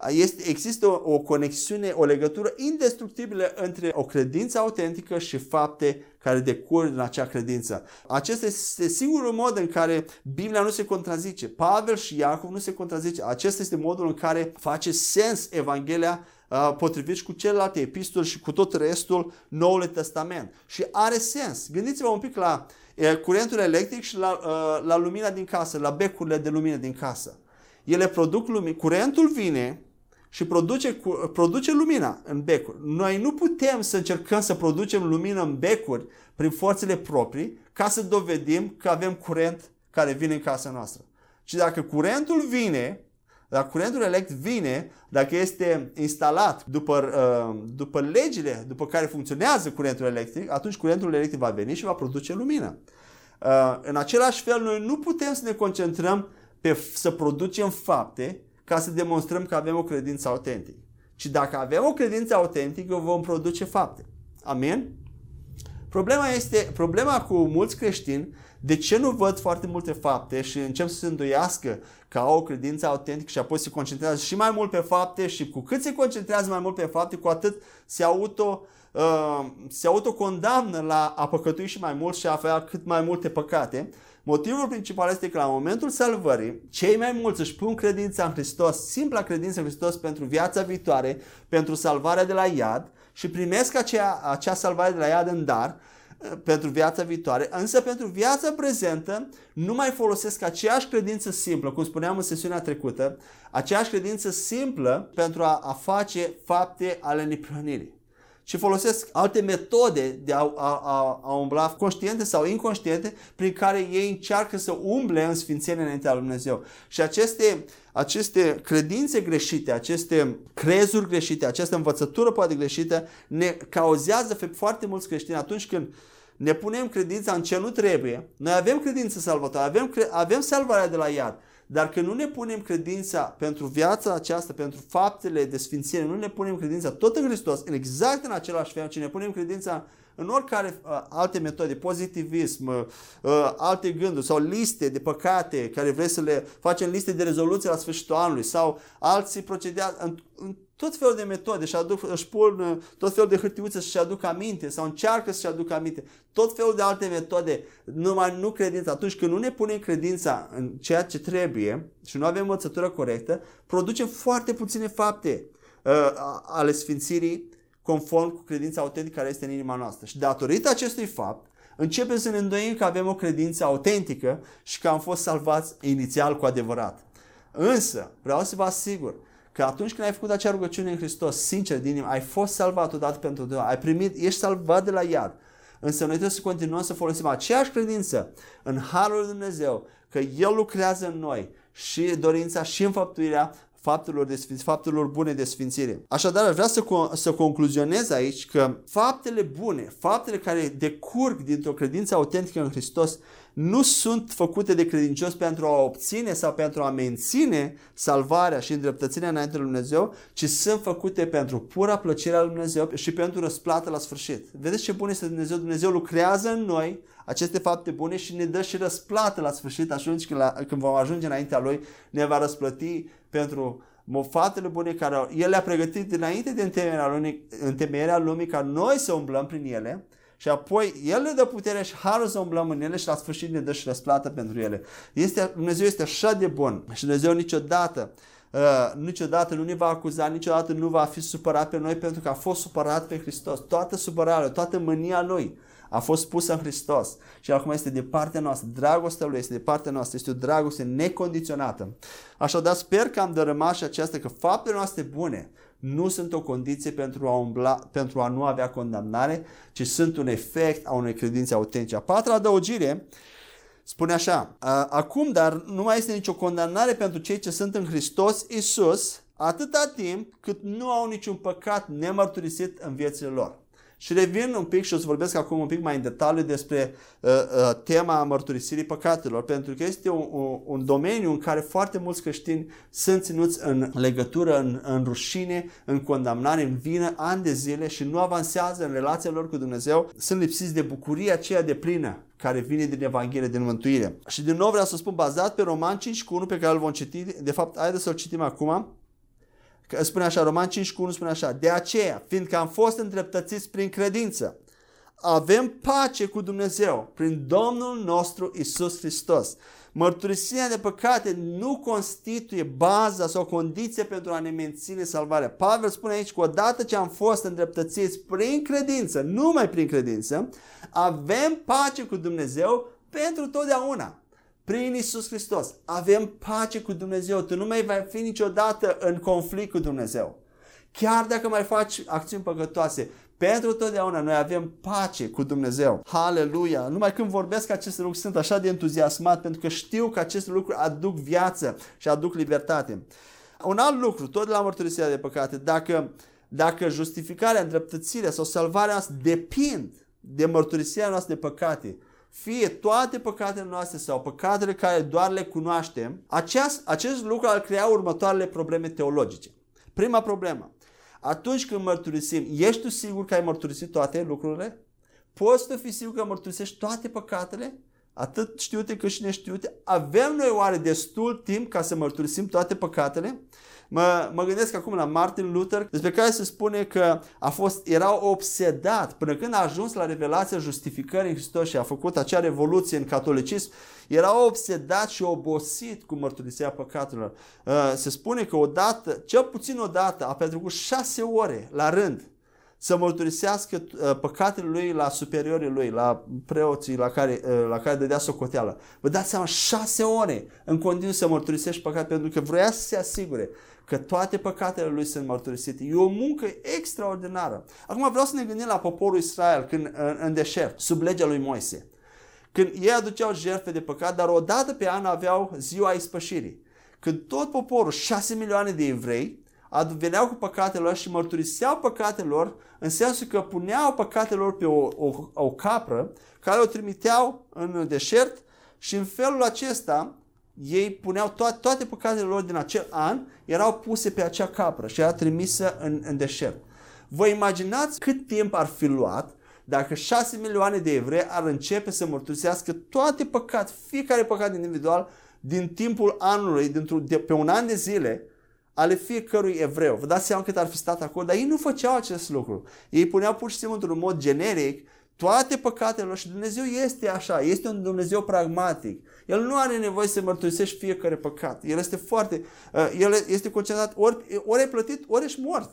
Este, există o, o conexiune, o legătură indestructibilă între o credință autentică și fapte care decurg din acea credință. Acesta este singurul mod în care Biblia nu se contrazice. Pavel și Iacov nu se contrazice. Acesta este modul în care face sens Evanghelia uh, potrivit cu celelalte epistole și cu tot restul Noului Testament. Și are sens. Gândiți-vă un pic la uh, curentul electric și la, uh, la lumina din casă, la becurile de lumină din casă. Ele produc lumină. Curentul vine, și produce, produce lumina în becuri. Noi nu putem să încercăm să producem lumină în becuri prin forțele proprii ca să dovedim că avem curent care vine în casa noastră. Și dacă curentul vine, dacă curentul electric vine, dacă este instalat după, uh, după legile după care funcționează curentul electric, atunci curentul electric va veni și va produce lumină. Uh, în același fel, noi nu putem să ne concentrăm pe să producem fapte ca să demonstrăm că avem o credință autentică. Și dacă avem o credință autentică, vom produce fapte. Amen? Problema este, problema cu mulți creștini, de ce nu văd foarte multe fapte și încep să se îndoiască că au o credință autentică și apoi se concentrează și mai mult pe fapte și cu cât se concentrează mai mult pe fapte, cu atât se auto uh, se autocondamnă la a păcătui și mai mult și a avea cât mai multe păcate Motivul principal este că la momentul salvării, cei mai mulți își pun credința în Hristos, simpla credință în Hristos pentru viața viitoare, pentru salvarea de la iad și primesc acea, acea salvare de la iad în dar eh, pentru viața viitoare, însă pentru viața prezentă nu mai folosesc aceeași credință simplă, cum spuneam în sesiunea trecută, aceeași credință simplă pentru a, a face fapte ale neprihănirii și folosesc alte metode de a, a, a, a umbla conștiente sau inconștiente prin care ei încearcă să umble în sfințenie înaintea lui Dumnezeu. Și aceste, aceste credințe greșite, aceste crezuri greșite, această învățătură poate greșită ne cauzează foarte mulți creștini atunci când ne punem credința în ce nu trebuie. Noi avem credință salvatoare, avem, avem salvarea de la iad, dar când nu ne punem credința pentru viața aceasta, pentru faptele de sfințire, nu ne punem credința tot în Hristos, în exact în același fel, ci ne punem credința în oricare uh, alte metode, pozitivism, uh, uh, alte gânduri sau liste de păcate care vrei să le facem liste de rezoluție la sfârșitul anului sau alții procedează în, în tot felul de metode și aduc, își pun uh, tot felul de hârtiuțe să-și aducă aminte sau încearcă să-și aducă aminte. Tot felul de alte metode, numai nu credința. Atunci când nu ne punem credința în ceea ce trebuie și nu avem învățătură corectă, producem foarte puține fapte uh, ale sfințirii conform cu credința autentică care este în inima noastră. Și datorită acestui fapt, începem să ne îndoim că avem o credință autentică și că am fost salvați inițial cu adevărat. Însă, vreau să vă asigur că atunci când ai făcut acea rugăciune în Hristos, sincer din inimă, ai fost salvat odată pentru tine, ai primit, ești salvat de la iad. Însă noi trebuie să continuăm să folosim aceeași credință în Harul Lui Dumnezeu, că El lucrează în noi și dorința și înfăptuirea faptelor, de sfinț, faptelor bune de sfințire. Așadar, aș vrea să, să concluzionez aici că faptele bune, faptele care decurg dintr-o credință autentică în Hristos, nu sunt făcute de credincios pentru a obține sau pentru a menține salvarea și îndreptățirea înainte lui Dumnezeu, ci sunt făcute pentru pura plăcere a lui Dumnezeu și pentru răsplată la sfârșit. Vedeți ce bun este Dumnezeu? Dumnezeu lucrează în noi aceste fapte bune și ne dă și răsplată la sfârșit, atunci când, la, când vom ajunge înaintea Lui, ne va răsplăti pentru faptele bune care El le-a pregătit dinainte de întemeierea lumii, întemeierea lumii ca noi să umblăm prin ele și apoi El ne dă puterea și harul să umblăm în ele și la sfârșit ne dă și răsplată pentru ele. Este, Dumnezeu este așa de bun și Dumnezeu niciodată Uh, niciodată nu ne va acuza, niciodată nu va fi supărat pe noi pentru că a fost supărat pe Hristos. Toată supărarea, toată mânia Lui a fost pusă în Hristos și acum este de partea noastră. Dragostea Lui este de partea noastră, este o dragoste necondiționată. Așadar sper că am dărâmat și aceasta că faptele noastre bune nu sunt o condiție pentru a, umbla, pentru a nu avea condamnare, ci sunt un efect a unei credințe autentice. A patra adăugire spune așa, acum dar nu mai este nicio condamnare pentru cei ce sunt în Hristos Isus, atâta timp cât nu au niciun păcat nemărturisit în viețile lor. Și revin un pic și o să vorbesc acum un pic mai în detaliu despre uh, uh, tema mărturisirii păcatelor, pentru că este un, un, un domeniu în care foarte mulți creștini sunt ținuți în legătură, în, în rușine, în condamnare, în vină, ani de zile și nu avansează în relația lor cu Dumnezeu, sunt lipsiți de bucuria aceea de plină care vine din Evanghelie, din mântuire. Și din nou vreau să spun, bazat pe Roman 5 cu 1 pe care îl vom citi, de fapt, haideți să-l citim acum, spune așa, Roman 5 cu 1 spune așa, de aceea, fiindcă am fost îndreptățiți prin credință, avem pace cu Dumnezeu prin Domnul nostru Isus Hristos. Mărturisirea de păcate nu constituie baza sau condiție pentru a ne menține salvarea. Pavel spune aici că odată ce am fost îndreptățiți prin credință, numai prin credință, avem pace cu Dumnezeu pentru totdeauna prin Isus Hristos. Avem pace cu Dumnezeu. Tu nu mai vei fi niciodată în conflict cu Dumnezeu. Chiar dacă mai faci acțiuni păcătoase, pentru totdeauna noi avem pace cu Dumnezeu. Haleluia! Numai când vorbesc aceste lucruri sunt așa de entuziasmat pentru că știu că aceste lucruri aduc viață și aduc libertate. Un alt lucru, tot de la mărturisirea de păcate, dacă, dacă justificarea, îndreptățirea sau salvarea noastră depind de mărturisirea noastră de păcate, fie toate păcatele noastre sau păcatele care doar le cunoaștem, acest, acest lucru ar crea următoarele probleme teologice. Prima problemă. Atunci când mărturisim, ești tu sigur că ai mărturisit toate lucrurile? Poți tu fi sigur că mărturisești toate păcatele? Atât știute cât și neștiute? Avem noi oare destul timp ca să mărturisim toate păcatele? Mă, mă gândesc acum la Martin Luther, despre care se spune că a fost, era obsedat până când a ajuns la revelația justificării în Hristos și a făcut acea revoluție în catolicism, era obsedat și obosit cu mărturisirea păcatelor. Uh, se spune că odată, cel puțin odată, a petrecut șase ore la rând să mărturisească uh, păcatele lui la superiorii lui, la preoții la care, uh, la care dădea socoteală. Vă dați seama, șase ore în continuu să mărturisești păcat pentru că vrea să se asigure că toate păcatele lui sunt mărturisite. E o muncă extraordinară. Acum vreau să ne gândim la poporul Israel când, în, în deșert, sub legea lui Moise. Când ei aduceau jertfe de păcat, dar o dată pe an aveau ziua ispășirii. Când tot poporul, șase milioane de evrei, veneau cu păcatele lor și mărturiseau păcatele lor în sensul că puneau păcatele lor pe o, o, o capră care o trimiteau în deșert și în felul acesta ei puneau to- toate păcatele lor din acel an, erau puse pe acea capră și era trimisă în, în deșert. Vă imaginați cât timp ar fi luat dacă 6 milioane de evrei ar începe să mărturisească toate păcat, fiecare păcat individual, din timpul anului, de, pe un an de zile, ale fiecărui evreu. Vă dați seama cât ar fi stat acolo, dar ei nu făceau acest lucru. Ei puneau pur și simplu într-un mod generic toate păcatele lor și Dumnezeu este așa, este un Dumnezeu pragmatic. El nu are nevoie să mărturisești fiecare păcat. El este foarte, uh, el este concentrat, ori, ori ai plătit, ori ești mort.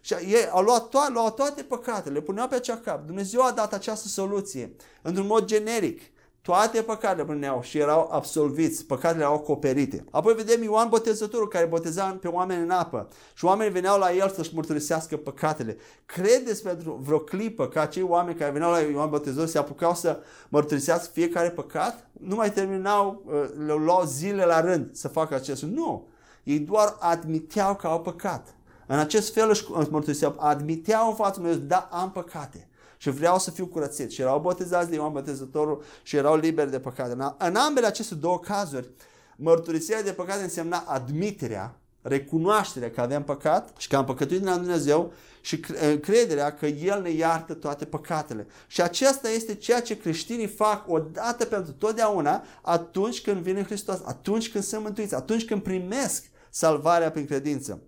Și ei au luat, to- luat toate păcatele, le puneau pe acea cap. Dumnezeu a dat această soluție într-un mod generic. Toate păcatele puneau și erau absolviți, păcatele erau acoperite. Apoi vedem Ioan Botezătorul care boteza pe oameni în apă și oamenii veneau la el să-și mărturisească păcatele. Credeți pentru vreo clipă că acei oameni care veneau la Ioan Botezătorul se apucau să mărturisească fiecare păcat? Nu mai terminau, uh, le luau zile la rând să facă acest lucru. Nu! Ei doar admiteau că au păcat. În acest fel își mărturiseau, admiteau în fața lui da, am păcate. Și vreau să fiu curățit. Și erau botezați de Ioan Botezătorul și erau liberi de păcate. În ambele aceste două cazuri, mărturisirea de păcate însemna admiterea, recunoașterea că avem păcat și că am păcătuit la Dumnezeu și crederea că El ne iartă toate păcatele. Și aceasta este ceea ce creștinii fac odată pentru totdeauna atunci când vin în Hristos, atunci când sunt mântuiți, atunci când primesc salvarea prin credință.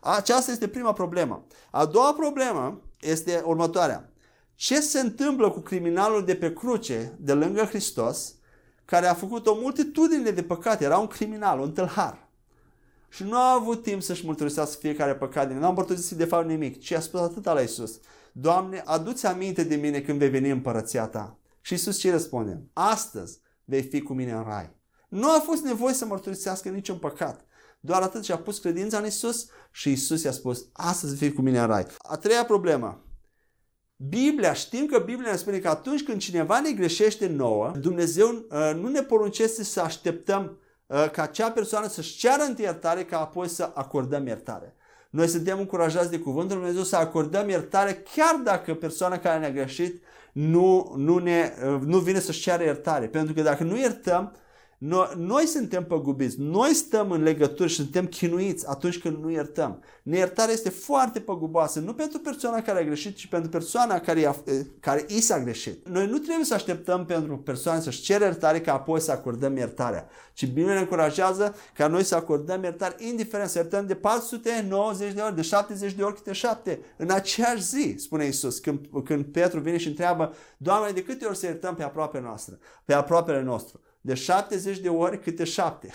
Aceasta este prima problemă. A doua problemă este următoarea. Ce se întâmplă cu criminalul de pe cruce, de lângă Hristos, care a făcut o multitudine de păcate, era un criminal, un tâlhar. Și nu a avut timp să-și mărturisească fiecare păcat din Nu a mărturisit de fapt nimic, ci a spus atât la Isus. Doamne, adu-ți aminte de mine când vei veni în părăția ta. Și Isus ce răspunde? Astăzi vei fi cu mine în rai. Nu a fost nevoie să mărturisească niciun păcat. Doar atât și-a pus credința în Isus și Isus i-a spus, astăzi vei fi cu mine în rai. A treia problemă. Biblia, știm că Biblia ne spune că atunci când cineva ne greșește nouă, Dumnezeu uh, nu ne poruncește să așteptăm uh, ca acea persoană să-și ceară iertare ca apoi să acordăm iertare. Noi suntem încurajați de Cuvântul Lui Dumnezeu să acordăm iertare chiar dacă persoana care ne-a greșit nu, nu, ne, uh, nu vine să-și ceară iertare. Pentru că dacă nu iertăm, noi, noi suntem păgubiți, noi stăm în legături și suntem chinuiți atunci când nu iertăm. Neiertarea este foarte păguboasă, nu pentru persoana care a greșit, ci pentru persoana care, i-a, care i s-a greșit. Noi nu trebuie să așteptăm pentru persoane să-și cere iertare ca apoi să acordăm iertarea, ci Biblia ne încurajează ca noi să acordăm iertare, indiferent să iertăm de 490 de ori, de 70 de ori câte 7, în aceeași zi, spune Isus, când, când Petru vine și întreabă, Doamne, de câte ori să iertăm pe aproape noastră, pe aproapele nostru? De 70 de ori câte 7.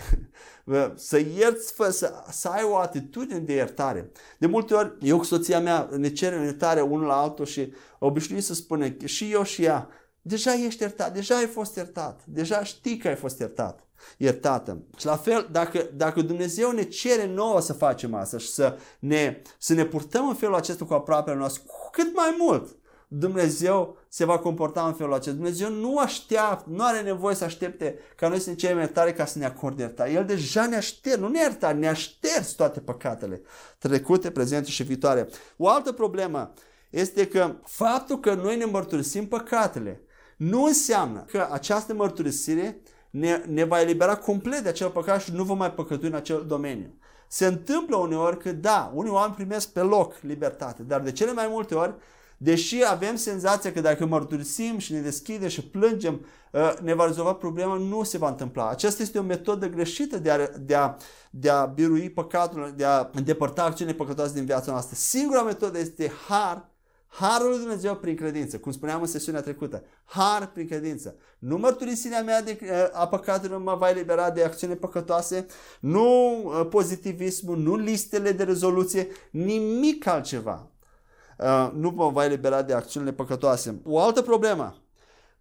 să ierți, fă, să, să ai o atitudine de iertare. De multe ori, eu cu soția mea ne cerem iertare unul la altul și obișnuit să spune și eu și ea, deja ești iertat, deja ai fost iertat, deja știi că ai fost iertat iertată. Și la fel, dacă, dacă Dumnezeu ne cere nouă să facem asta și să ne, să ne purtăm în felul acesta cu aproapele noastre, cu cât mai mult, Dumnezeu se va comporta în felul acesta. Dumnezeu nu așteaptă, nu are nevoie să aștepte ca noi să ne cerem iertare ca să ne acorde iertare. El deja ne-a șters, nu ne iertare, ne-a șters toate păcatele trecute, prezente și viitoare. O altă problemă este că faptul că noi ne mărturisim păcatele nu înseamnă că această mărturisire ne, ne va elibera complet de acel păcat și nu vom mai păcătui în acel domeniu. Se întâmplă uneori că da, unii oameni primesc pe loc libertate, dar de cele mai multe ori Deși avem senzația că dacă mărturisim și ne deschidem și plângem, ă, ne va rezolva problema, nu se va întâmpla. Aceasta este o metodă greșită de a, de a, de a birui păcatul, de a îndepărta acțiunile păcătoase din viața noastră. Singura metodă este har, Harul lui Dumnezeu prin credință, cum spuneam în sesiunea trecută. Har prin credință. Nu mărturisirea mea de, ă, a păcatelor mă va elibera de acțiuni păcătoase, nu ă, pozitivismul, nu listele de rezoluție, nimic altceva. Uh, nu vă va elibera de acțiunile păcătoase. O altă problemă.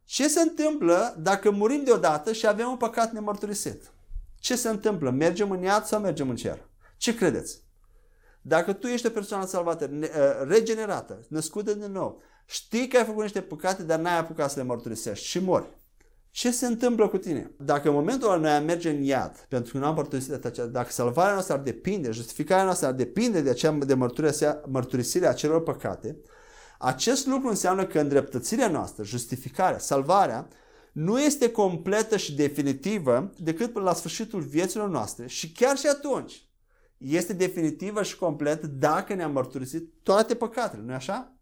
Ce se întâmplă dacă murim deodată și avem un păcat nemărturisit? Ce se întâmplă? Mergem în iad sau mergem în cer? Ce credeți? Dacă tu ești o persoană salvată, uh, regenerată, născută din nou, știi că ai făcut niște păcate, dar n-ai apucat să le mărturisești și mori. Ce se întâmplă cu tine? Dacă în momentul ăla noi am merge în iad, pentru că nu am mărturisit acea, dacă salvarea noastră ar depinde, justificarea noastră ar depinde de acea de mărturisire a celor păcate, acest lucru înseamnă că îndreptățirea noastră, justificarea, salvarea, nu este completă și definitivă decât până la sfârșitul vieților noastre și chiar și atunci este definitivă și completă dacă ne-am mărturisit toate păcatele, nu-i așa?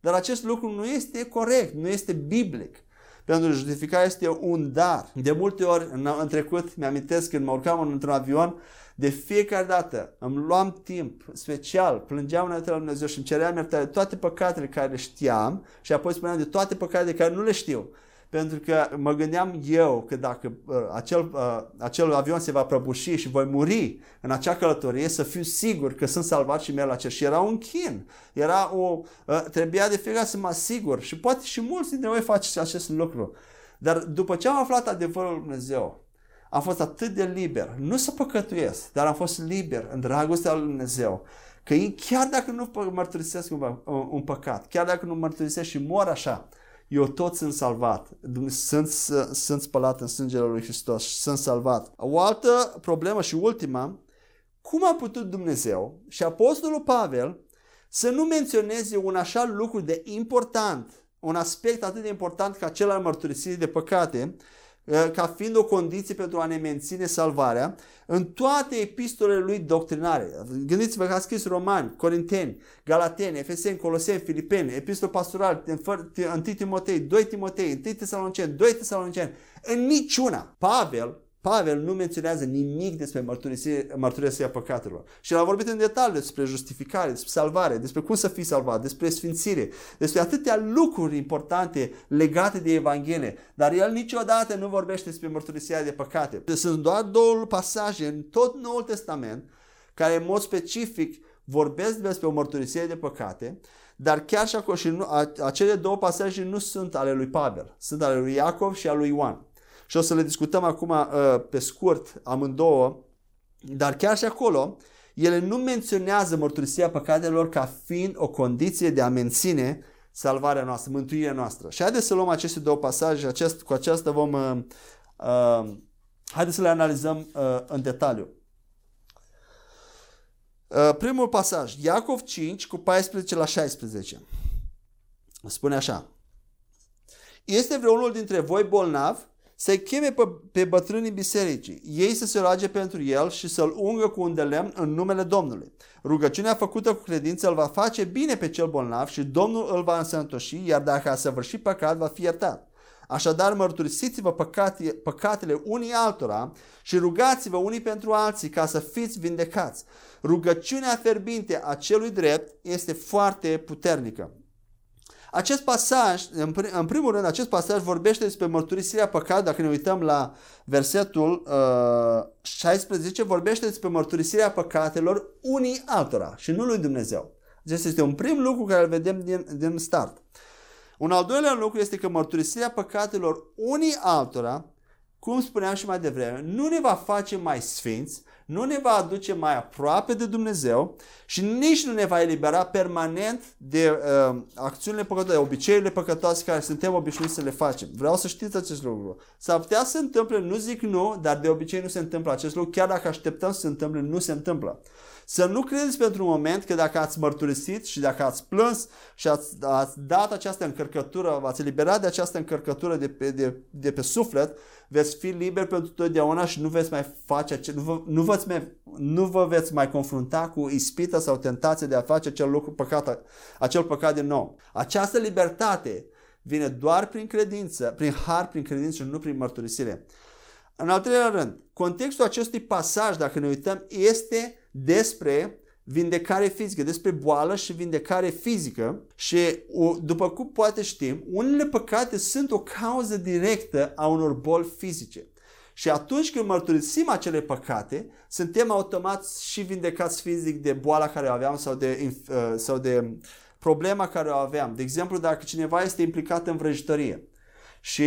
Dar acest lucru nu este corect, nu este biblic. Pentru că justificarea este un dar. De multe ori, în, în trecut, mi-amintesc când mă urcam într-un avion, de fiecare dată îmi luam timp special, plângeam înainte la Dumnezeu și îmi ceream iertare toate păcatele care le știam și apoi spuneam de toate păcatele care nu le știu. Pentru că mă gândeam eu că dacă uh, acel, uh, acel avion se va prăbuși și voi muri în acea călătorie, să fiu sigur că sunt salvat și merg la cer. Și era un chin. Era o, uh, trebuia de fiecare să mă asigur. Și poate și mulți dintre voi face acest lucru. Dar după ce am aflat adevărul lui Dumnezeu, am fost atât de liber, nu să păcătuiesc, dar am fost liber în dragostea lui Dumnezeu, că chiar dacă nu mărturisesc un, un păcat, chiar dacă nu mărturisesc și mor așa, eu tot sunt salvat. Sunt, sunt spălat în sângele lui Hristos și sunt salvat. O altă problemă și ultima, cum a putut Dumnezeu și Apostolul Pavel să nu menționeze un așa lucru de important, un aspect atât de important ca cel al mărturisirii de păcate, uh, ca fiind o condiție pentru a ne menține salvarea, în toate epistolele lui doctrinare. Gândiți-vă că a scris Romani, Corinteni, Galateni, Efeseni, Coloseni, Filipeni, epistol pastoral, 1 Timotei, 2 Timotei, 1 Tesaloniceni, 2 Tesaloniceni. În niciuna, Pavel Pavel nu menționează nimic despre mărturisirea păcatelor. Și el a vorbit în detaliu despre justificare, despre salvare, despre cum să fii salvat, despre sfințire, despre atâtea lucruri importante legate de Evanghelie. Dar el niciodată nu vorbește despre mărturisirea de păcate. Sunt doar două pasaje în tot Noul Testament care în mod specific vorbesc despre o mărturisire de păcate, dar chiar și acolo și nu, acele două pasaje nu sunt ale lui Pavel, sunt ale lui Iacov și ale lui Ioan și o să le discutăm acum uh, pe scurt amândouă, dar chiar și acolo ele nu menționează mărturisirea păcatelor ca fiind o condiție de a menține salvarea noastră, mântuirea noastră. Și haideți să luăm aceste două pasaje, acest, cu aceasta vom uh, uh, haideți să le analizăm uh, în detaliu. Uh, primul pasaj, Iacov 5 cu 14 la 16. Spune așa. Este vreunul dintre voi bolnav? Să-i cheme pe, pe bătrânii bisericii, ei să se roage pentru el și să-l ungă cu un de lemn în numele Domnului. Rugăciunea făcută cu credință îl va face bine pe cel bolnav și Domnul îl va însănătoși, iar dacă a săvârșit păcat, va fi iertat. Așadar, mărturisiți-vă păcate, păcatele unii altora și rugați-vă unii pentru alții ca să fiți vindecați. Rugăciunea ferbinte a celui drept este foarte puternică. Acest pasaj, în, prim, în primul rând, acest pasaj vorbește despre mărturisirea păcatului. Dacă ne uităm la versetul uh, 16, vorbește despre mărturisirea păcatelor unii altora și nu lui Dumnezeu. Acesta este un prim lucru care îl vedem din, din start. Un al doilea lucru este că mărturisirea păcatelor unii altora, cum spuneam și mai devreme, nu ne va face mai sfinți, nu ne va aduce mai aproape de Dumnezeu și nici nu ne va elibera permanent de uh, acțiunile păcătoase, de obiceiurile păcătoase care suntem obișnuiți să le facem. Vreau să știți acest lucru. S-ar putea să se întâmple, nu zic nu, dar de obicei nu se întâmplă acest lucru, chiar dacă așteptăm să se întâmple, nu se întâmplă. Să nu credeți pentru un moment că dacă ați mărturisit și dacă ați plâns și ați, ați dat această încărcătură, v-ați eliberat de această încărcătură de pe, de, de pe suflet, veți fi liberi pentru totdeauna și nu veți mai face, nu vă, nu, veți mai, nu vă veți mai confrunta cu ispită sau tentație de a face acel lucru păcat, acel păcat din nou. Această libertate vine doar prin credință, prin har, prin credință și nu prin mărturisire. În al treilea rând, contextul acestui pasaj, dacă ne uităm, este despre vindecare fizică, despre boală și vindecare fizică și după cum poate știm, unele păcate sunt o cauză directă a unor boli fizice. Și atunci când mărturisim acele păcate, suntem automat și vindecați fizic de boala care o aveam sau de, uh, sau de problema care o aveam. De exemplu, dacă cineva este implicat în vrăjitorie, și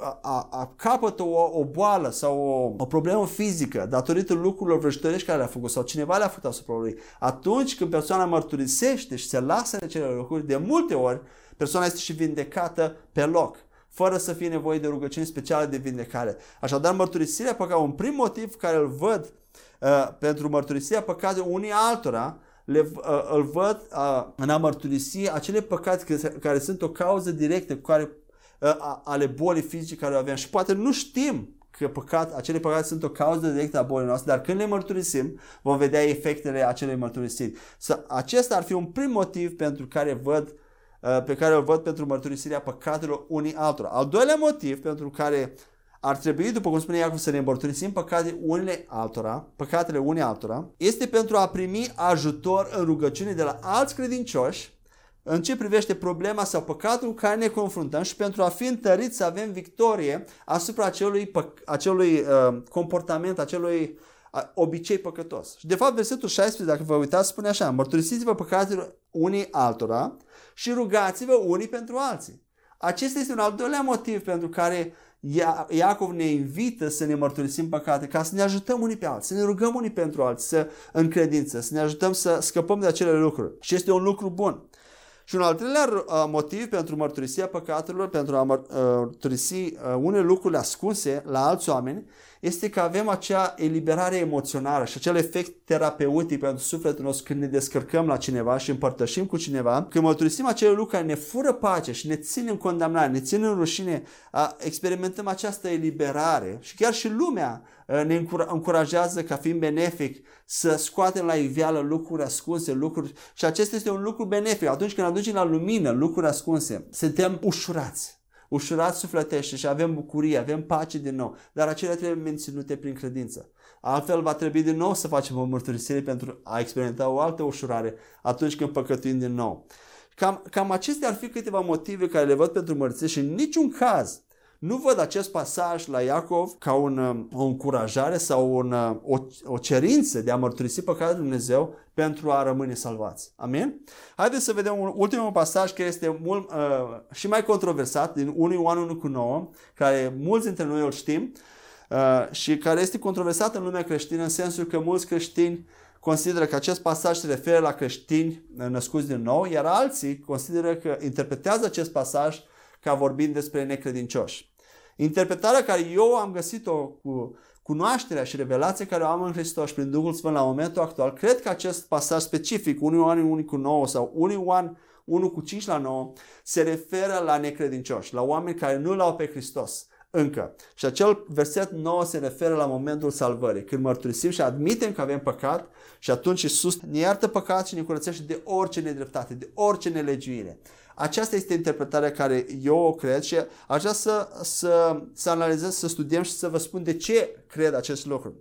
a, a, a capătă o, o boală sau o, o problemă fizică datorită lucrurilor vrăjitorești care le-a făcut sau cineva le-a făcut asupra lui, atunci când persoana mărturisește și se lasă în cele lucruri, de multe ori persoana este și vindecată pe loc fără să fie nevoie de rugăciuni speciale de vindecare. Așadar, mărturisirea păcatului, un prim motiv care îl văd uh, pentru mărturisirea păcatului unii altora, le, uh, îl văd uh, în a mărturisi acele păcate care, care sunt o cauză directă cu care Ă, ale bolii fizice care o avem și poate nu știm că păcat, acele păcate sunt o cauză directă a bolii noastre, dar când le mărturisim, vom vedea efectele acelei mărturisiri. Să, acesta ar fi un prim motiv pentru care văd ă, pe care îl văd pentru mărturisirea păcatelor unii altora. Al doilea motiv pentru care ar trebui, după cum spune Iacov, să ne mărturisim păcate unele altora, păcatele unii altora, este pentru a primi ajutor în rugăciune de la alți credincioși în ce privește problema sau păcatul cu care ne confruntăm și pentru a fi întăriți să avem victorie asupra acelui, acelui uh, comportament, acelui uh, obicei păcătos. Și de fapt versetul 16, dacă vă uitați, spune așa, mărturisiți-vă păcatele unii altora și rugați-vă unii pentru alții. Acesta este un al doilea motiv pentru care Iacov ne invită să ne mărturisim păcate, ca să ne ajutăm unii pe alții, să ne rugăm unii pentru alții, să, în credință, să ne ajutăm să scăpăm de acele lucruri. Și este un lucru bun. Și un al treilea uh, motiv pentru mărturisirea păcatelor, pentru a uh, mărturisi uh, unele lucruri ascunse la alți oameni, este că avem acea eliberare emoțională și acel efect terapeutic pentru sufletul nostru când ne descărcăm la cineva și împărtășim cu cineva, când mărturisim acele lucruri care ne fură pace și ne țin în condamnare, ne țin în rușine, experimentăm această eliberare și chiar și lumea ne încurajează ca fiind benefic să scoatem la iveală lucruri ascunse, lucruri și acesta este un lucru benefic. Atunci când aducem la lumină lucruri ascunse, suntem ușurați ușurat sufletește și avem bucurie, avem pace din nou, dar acelea trebuie menținute prin credință. Altfel va trebui din nou să facem o mărturisire pentru a experimenta o altă ușurare atunci când păcătuim din nou. Cam, cam acestea ar fi câteva motive care le văd pentru mărturisire și în niciun caz nu văd acest pasaj la Iacov ca un, um, o încurajare sau un, uh, o, o cerință de a mărturisi păcatul lui Dumnezeu pentru a rămâne salvați. Amin? Haideți să vedem un ultimul pasaj care este mult uh, și mai controversat din 1 Ioan 1 cu 9, care mulți dintre noi îl știm uh, și care este controversat în lumea creștină în sensul că mulți creștini consideră că acest pasaj se referă la creștini născuți din nou, iar alții consideră că interpretează acest pasaj ca vorbind despre necredincioși. Interpretarea care eu am găsit-o cu cunoașterea și revelația care o am în Hristos prin Duhul Sfânt la momentul actual, cred că acest pasaj specific, 1 Ioan 1 cu 9 sau 1 Ioan 1 cu 5 la 9, se referă la necredincioși, la oameni care nu l-au pe Hristos încă. Și acel verset 9 se referă la momentul salvării, când mărturisim și admitem că avem păcat și atunci Iisus ne iartă păcat și ne curățește de orice nedreptate, de orice nelegiuire. Aceasta este interpretarea care eu o cred și aș vrea să, să, să analizez, să studiem și să vă spun de ce cred acest lucru.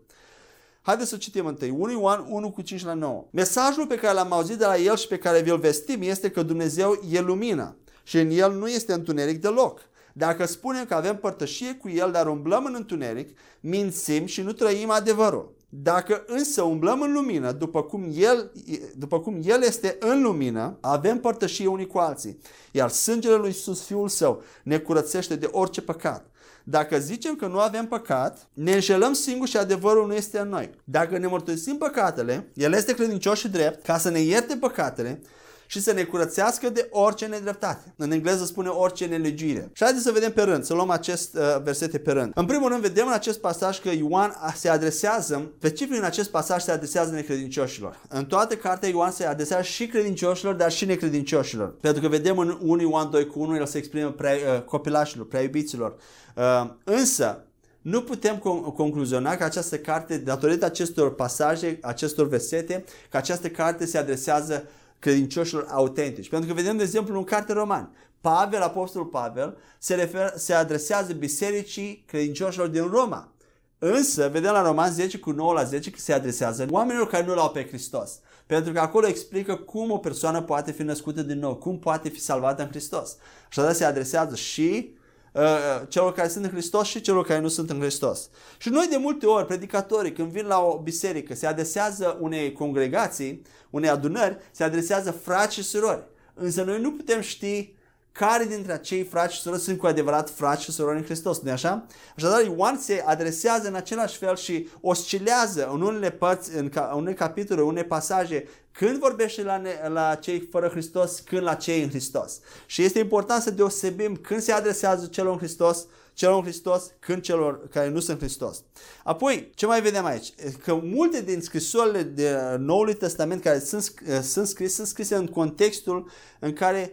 Haideți să citim întâi. 1 Ioan 1 cu 5 la 9. Mesajul pe care l-am auzit de la el și pe care vi-l vestim este că Dumnezeu e lumină și în el nu este întuneric deloc. Dacă spunem că avem părtășie cu el, dar umblăm în întuneric, mințim și nu trăim adevărul. Dacă însă umblăm în lumină, după cum, el, după cum El este în lumină, avem părtășie unii cu alții. Iar sângele lui Iisus, Fiul Său, ne curățește de orice păcat. Dacă zicem că nu avem păcat, ne înșelăm singuri și adevărul nu este în noi. Dacă ne mărturisim păcatele, El este credincios și drept ca să ne ierte păcatele și să ne curățească de orice nedreptate. În engleză spune orice nelegiuire. Și haideți să vedem pe rând, să luăm acest uh, versete pe rând. În primul rând vedem în acest pasaj că Ioan se adresează, specific în acest pasaj se adresează necredincioșilor. În toată cartea Ioan se adresează și credincioșilor, dar și necredincioșilor. Pentru că vedem în 1 Ioan 2 cu 1, el se exprimă prea, uh, copilașilor, prea iubiților. Uh, însă, nu putem concluziona că această carte, datorită acestor pasaje, acestor versete, că această carte se adresează credincioșilor autentici. Pentru că vedem, de exemplu, în carte roman, Pavel, apostolul Pavel, se, refer, se adresează bisericii credincioșilor din Roma. Însă, vedem la Roman 10 cu 9 la 10 că se adresează oamenilor care nu l-au pe Hristos. Pentru că acolo explică cum o persoană poate fi născută din nou, cum poate fi salvată în Hristos. Așadar se adresează și Uh, celor care sunt în Hristos și celor care nu sunt în Hristos. Și noi de multe ori, predicatorii, când vin la o biserică, se adresează unei congregații, unei adunări, se adresează frați și surori. Însă noi nu putem ști care dintre acei frați și surori sunt cu adevărat frați și surori în Hristos, nu așa? Așadar, Ioan se adresează în același fel și oscilează în unele părți, în, ca, în unele capitole, în unele pasaje, când vorbește la, ne, la cei fără Hristos, când la cei în Hristos. Și este important să deosebim când se adresează celor în Hristos, celor în Hristos, când celor care nu sunt Hristos. Apoi, ce mai vedem aici? Că multe din scrisorile de Noului Testament care sunt, sunt scrise, sunt scrise în contextul în care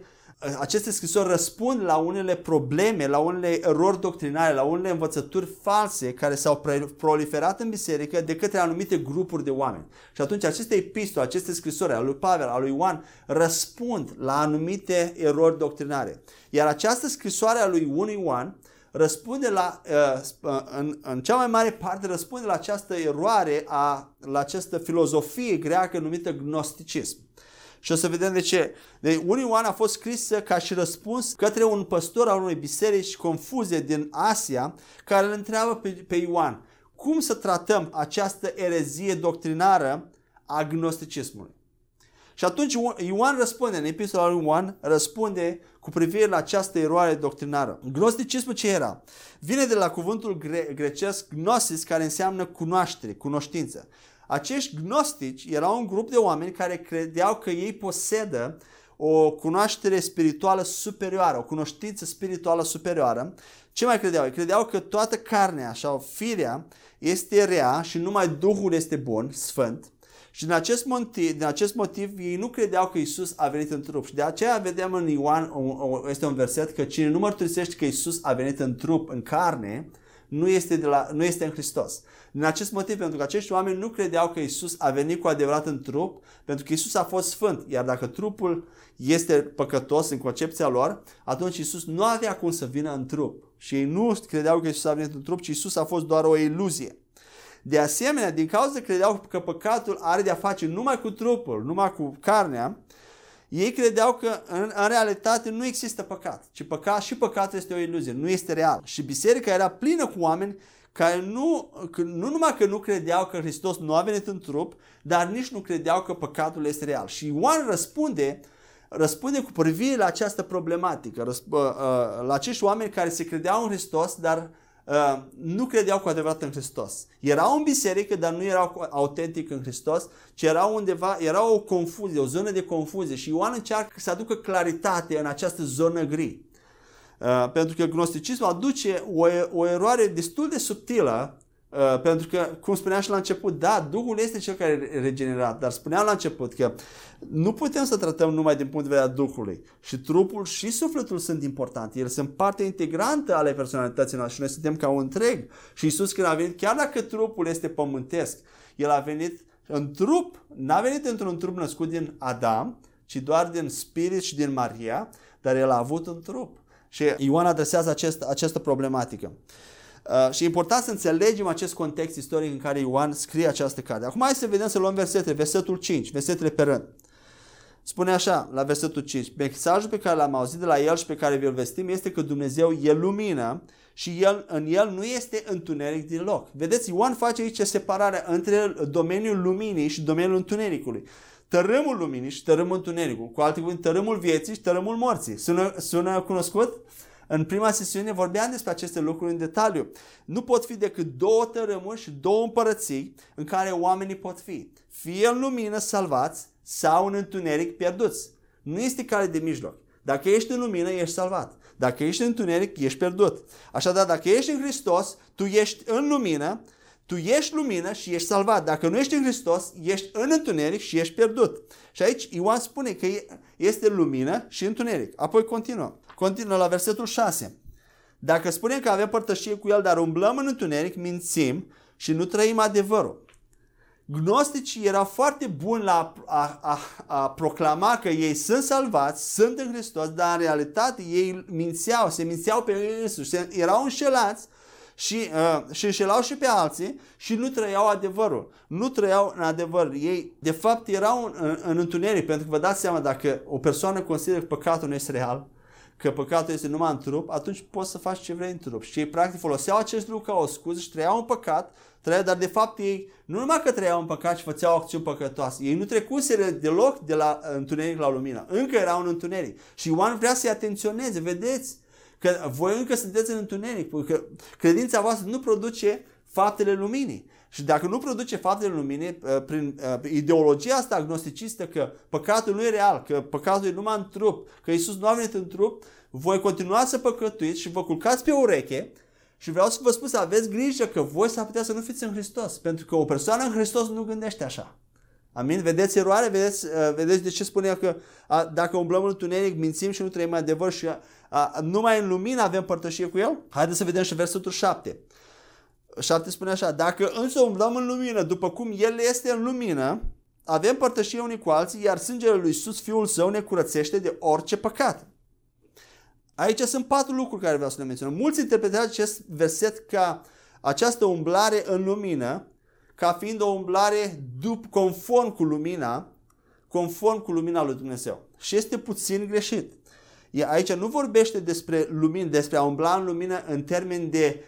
aceste scrisori răspund la unele probleme, la unele erori doctrinare, la unele învățături false care s-au proliferat în biserică de către anumite grupuri de oameni. Și atunci aceste epistole, aceste scrisori al lui Pavel, al lui Ioan, răspund la anumite erori doctrinare. Iar această scrisoare a lui 1 Ioan răspunde la, uh, în, în cea mai mare parte răspunde la această eroare, a, la această filozofie greacă numită gnosticism. Și o să vedem de ce. De 1 Ioan a fost scris ca și răspuns către un păstor al unei biserici confuze din Asia, care îl întreabă pe, pe Ioan, cum să tratăm această erezie doctrinară a gnosticismului. Și atunci Ioan răspunde, în epistola lui Ioan, răspunde cu privire la această eroare doctrinară. Gnosticismul ce era? Vine de la cuvântul gre- grecesc gnosis, care înseamnă cunoaștere, cunoștință. Acești gnostici erau un grup de oameni care credeau că ei posedă o cunoaștere spirituală superioară, o cunoștință spirituală superioară, Ce mai credeau? Credeau că toată carnea sau firea este rea și numai Duhul este bun, sfânt. Și din acest, motiv, din acest motiv ei nu credeau că Isus a venit în trup. Și de aceea vedem în Ioan, este un verset, că cine nu mărturisește că Isus a venit în trup, în carne, nu este, de la, nu este în Hristos. Din acest motiv, pentru că acești oameni nu credeau că Isus a venit cu adevărat în trup, pentru că Isus a fost sfânt. Iar dacă trupul este păcătos în concepția lor, atunci Isus nu avea cum să vină în trup. Și ei nu credeau că Isus a venit în trup, ci Isus a fost doar o iluzie. De asemenea, din cauza că credeau că păcatul are de-a face numai cu trupul, numai cu carnea, ei credeau că în, în realitate nu există păcat, ci păcat și păcatul este o iluzie, nu este real. Și biserica era plină cu oameni care nu, nu numai că nu credeau că Hristos nu a venit în trup, dar nici nu credeau că păcatul este real. Și Ioan răspunde, răspunde cu privire la această problematică, răsp- uh, uh, la acești oameni care se credeau în Hristos, dar Uh, nu credeau cu adevărat în Hristos. Erau în biserică, dar nu erau autentic în Hristos, ci erau undeva, era o confuzie, o zonă de confuzie și Ioan încearcă să aducă claritate în această zonă gri. Uh, pentru că gnosticismul aduce o, o eroare destul de subtilă Uh, pentru că, cum spuneam și la început, da, Duhul este cel care e regenerat, dar spuneam la început că nu putem să tratăm numai din punct de vedere a Duhului. Și trupul și sufletul sunt importante. Ele sunt parte integrantă ale personalității noastre și noi suntem ca un întreg. Și Isus când a venit, chiar dacă trupul este pământesc, El a venit în trup, n-a venit într-un trup născut din Adam, ci doar din Spirit și din Maria, dar El a avut un trup. Și Ioan adresează acest, această problematică. Uh, și e important să înțelegem acest context istoric în care Ioan scrie această carte. Acum hai să vedem, să luăm versetele, versetul 5, versetele pe rând. Spune așa, la versetul 5, mesajul pe care l-am auzit de la el și pe care vi-l vestim este că Dumnezeu e lumină și el, în el nu este întuneric deloc. Vedeți, Ioan face aici separarea între domeniul luminii și domeniul întunericului. Tărâmul luminii și tărâmul întunericului. Cu alte cuvinte, tărâmul vieții și tărâmul morții. Sună, sună cunoscut? În prima sesiune vorbeam despre aceste lucruri în detaliu. Nu pot fi decât două tărâmuri și două împărății în care oamenii pot fi. Fie în lumină salvați sau în întuneric pierduți. Nu este cale de mijloc. Dacă ești în lumină, ești salvat. Dacă ești în întuneric, ești pierdut. Așadar, dacă ești în Hristos, tu ești în lumină, tu ești lumină și ești salvat. Dacă nu ești în Hristos, ești în întuneric și ești pierdut. Și aici Ioan spune că este lumină și întuneric. Apoi continuă. Continuă la versetul 6. Dacă spunem că avem părtășie cu El, dar umblăm în întuneric, mințim și nu trăim adevărul. Gnosticii erau foarte buni la a, a, a proclama că ei sunt salvați, sunt în Hristos, dar în realitate ei mințeau, se mințeau pe ei însuși, se, erau înșelați și, uh, și înșelau și pe alții și nu trăiau adevărul. Nu trăiau în adevăr. Ei, de fapt, erau în, în, în întuneric, pentru că vă dați seama, dacă o persoană consideră că păcatul nu este real, că păcatul este numai în trup, atunci poți să faci ce vrei în trup. Și ei practic foloseau acest lucru ca o scuză și trăiau în păcat, trăiau, dar de fapt ei nu numai că trăiau în păcat și făceau acțiuni păcătoase, ei nu trecuseră deloc de la întuneric la lumină. Încă erau în întuneric. Și Ioan vrea să-i atenționeze, vedeți? Că voi încă sunteți în întuneric, pentru că credința voastră nu produce faptele luminii. Și dacă nu produce faptele luminii, uh, prin uh, ideologia asta agnosticistă că păcatul nu e real, că păcatul e numai în trup, că Isus nu a venit în trup, voi continua să păcătuiți și vă culcați pe ureche și vreau să vă spun să aveți grijă că voi s-ar putea să nu fiți în Hristos, pentru că o persoană în Hristos nu gândește așa. Amin? Vedeți eroare? Vedeți, uh, vedeți de ce spune că a, dacă umblăm în întuneric, mințim și nu trăim adevăr și a, a, numai în lumină avem părtășie cu El? Haideți să vedem și versetul 7. 7 spune așa, dacă însă umblăm în lumină, după cum El este în lumină, avem părtășie unii cu alții, iar sângele lui Iisus, Fiul Său, ne curățește de orice păcat. Aici sunt patru lucruri care vreau să le menționăm. Mulți interpretează acest verset ca această umblare în lumină, ca fiind o umblare dup, conform cu lumina, conform cu lumina lui Dumnezeu. Și este puțin greșit. Aici nu vorbește despre lumină, despre a umbla în lumină în termen de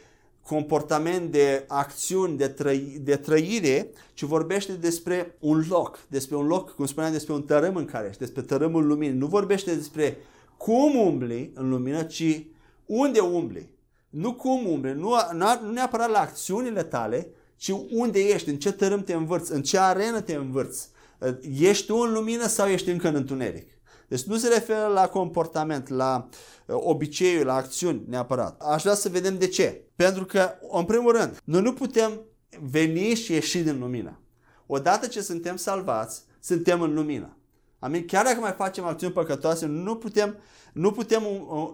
comportament, de acțiuni, de, trăi, de trăire, ci vorbește despre un loc, despre un loc, cum spuneam, despre un tărâm în care ești, despre tărâmul luminii. Nu vorbește despre cum umbli în lumină, ci unde umbli. Nu cum umbli, nu, nu neapărat la acțiunile tale, ci unde ești, în ce tărâm te învârți, în ce arenă te învârți. Ești tu în lumină sau ești încă în întuneric? Deci nu se referă la comportament, la uh, obiceiuri, la acțiuni neapărat. Aș vrea să vedem de ce. Pentru că, în primul rând, noi nu putem veni și ieși din lumină. Odată ce suntem salvați, suntem în lumină. Amin? Chiar dacă mai facem acțiuni păcătoase, nu putem, nu putem,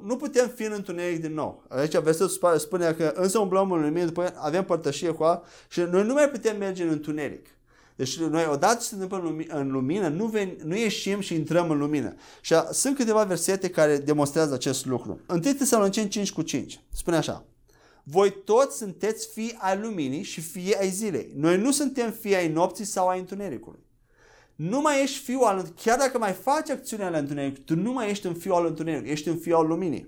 nu putem fi în întuneric din nou. Aici versetul spune că însă umblăm în lumină, după avem părtășie cu a și noi nu mai putem merge în întuneric. Deci noi odată ce se întâmplă în lumină, nu, ven, nu ieșim și intrăm în lumină. Și sunt câteva versete care demonstrează acest lucru. 1 Tesaloniceni 5 cu 5. Spune așa. Voi toți sunteți fii ai luminii și fii ai zilei. Noi nu suntem fii ai nopții sau ai întunericului. Nu mai ești fiul al chiar dacă mai faci acțiunea al întunericului, tu nu mai ești în fiul al întunericului, ești în fiul al luminii.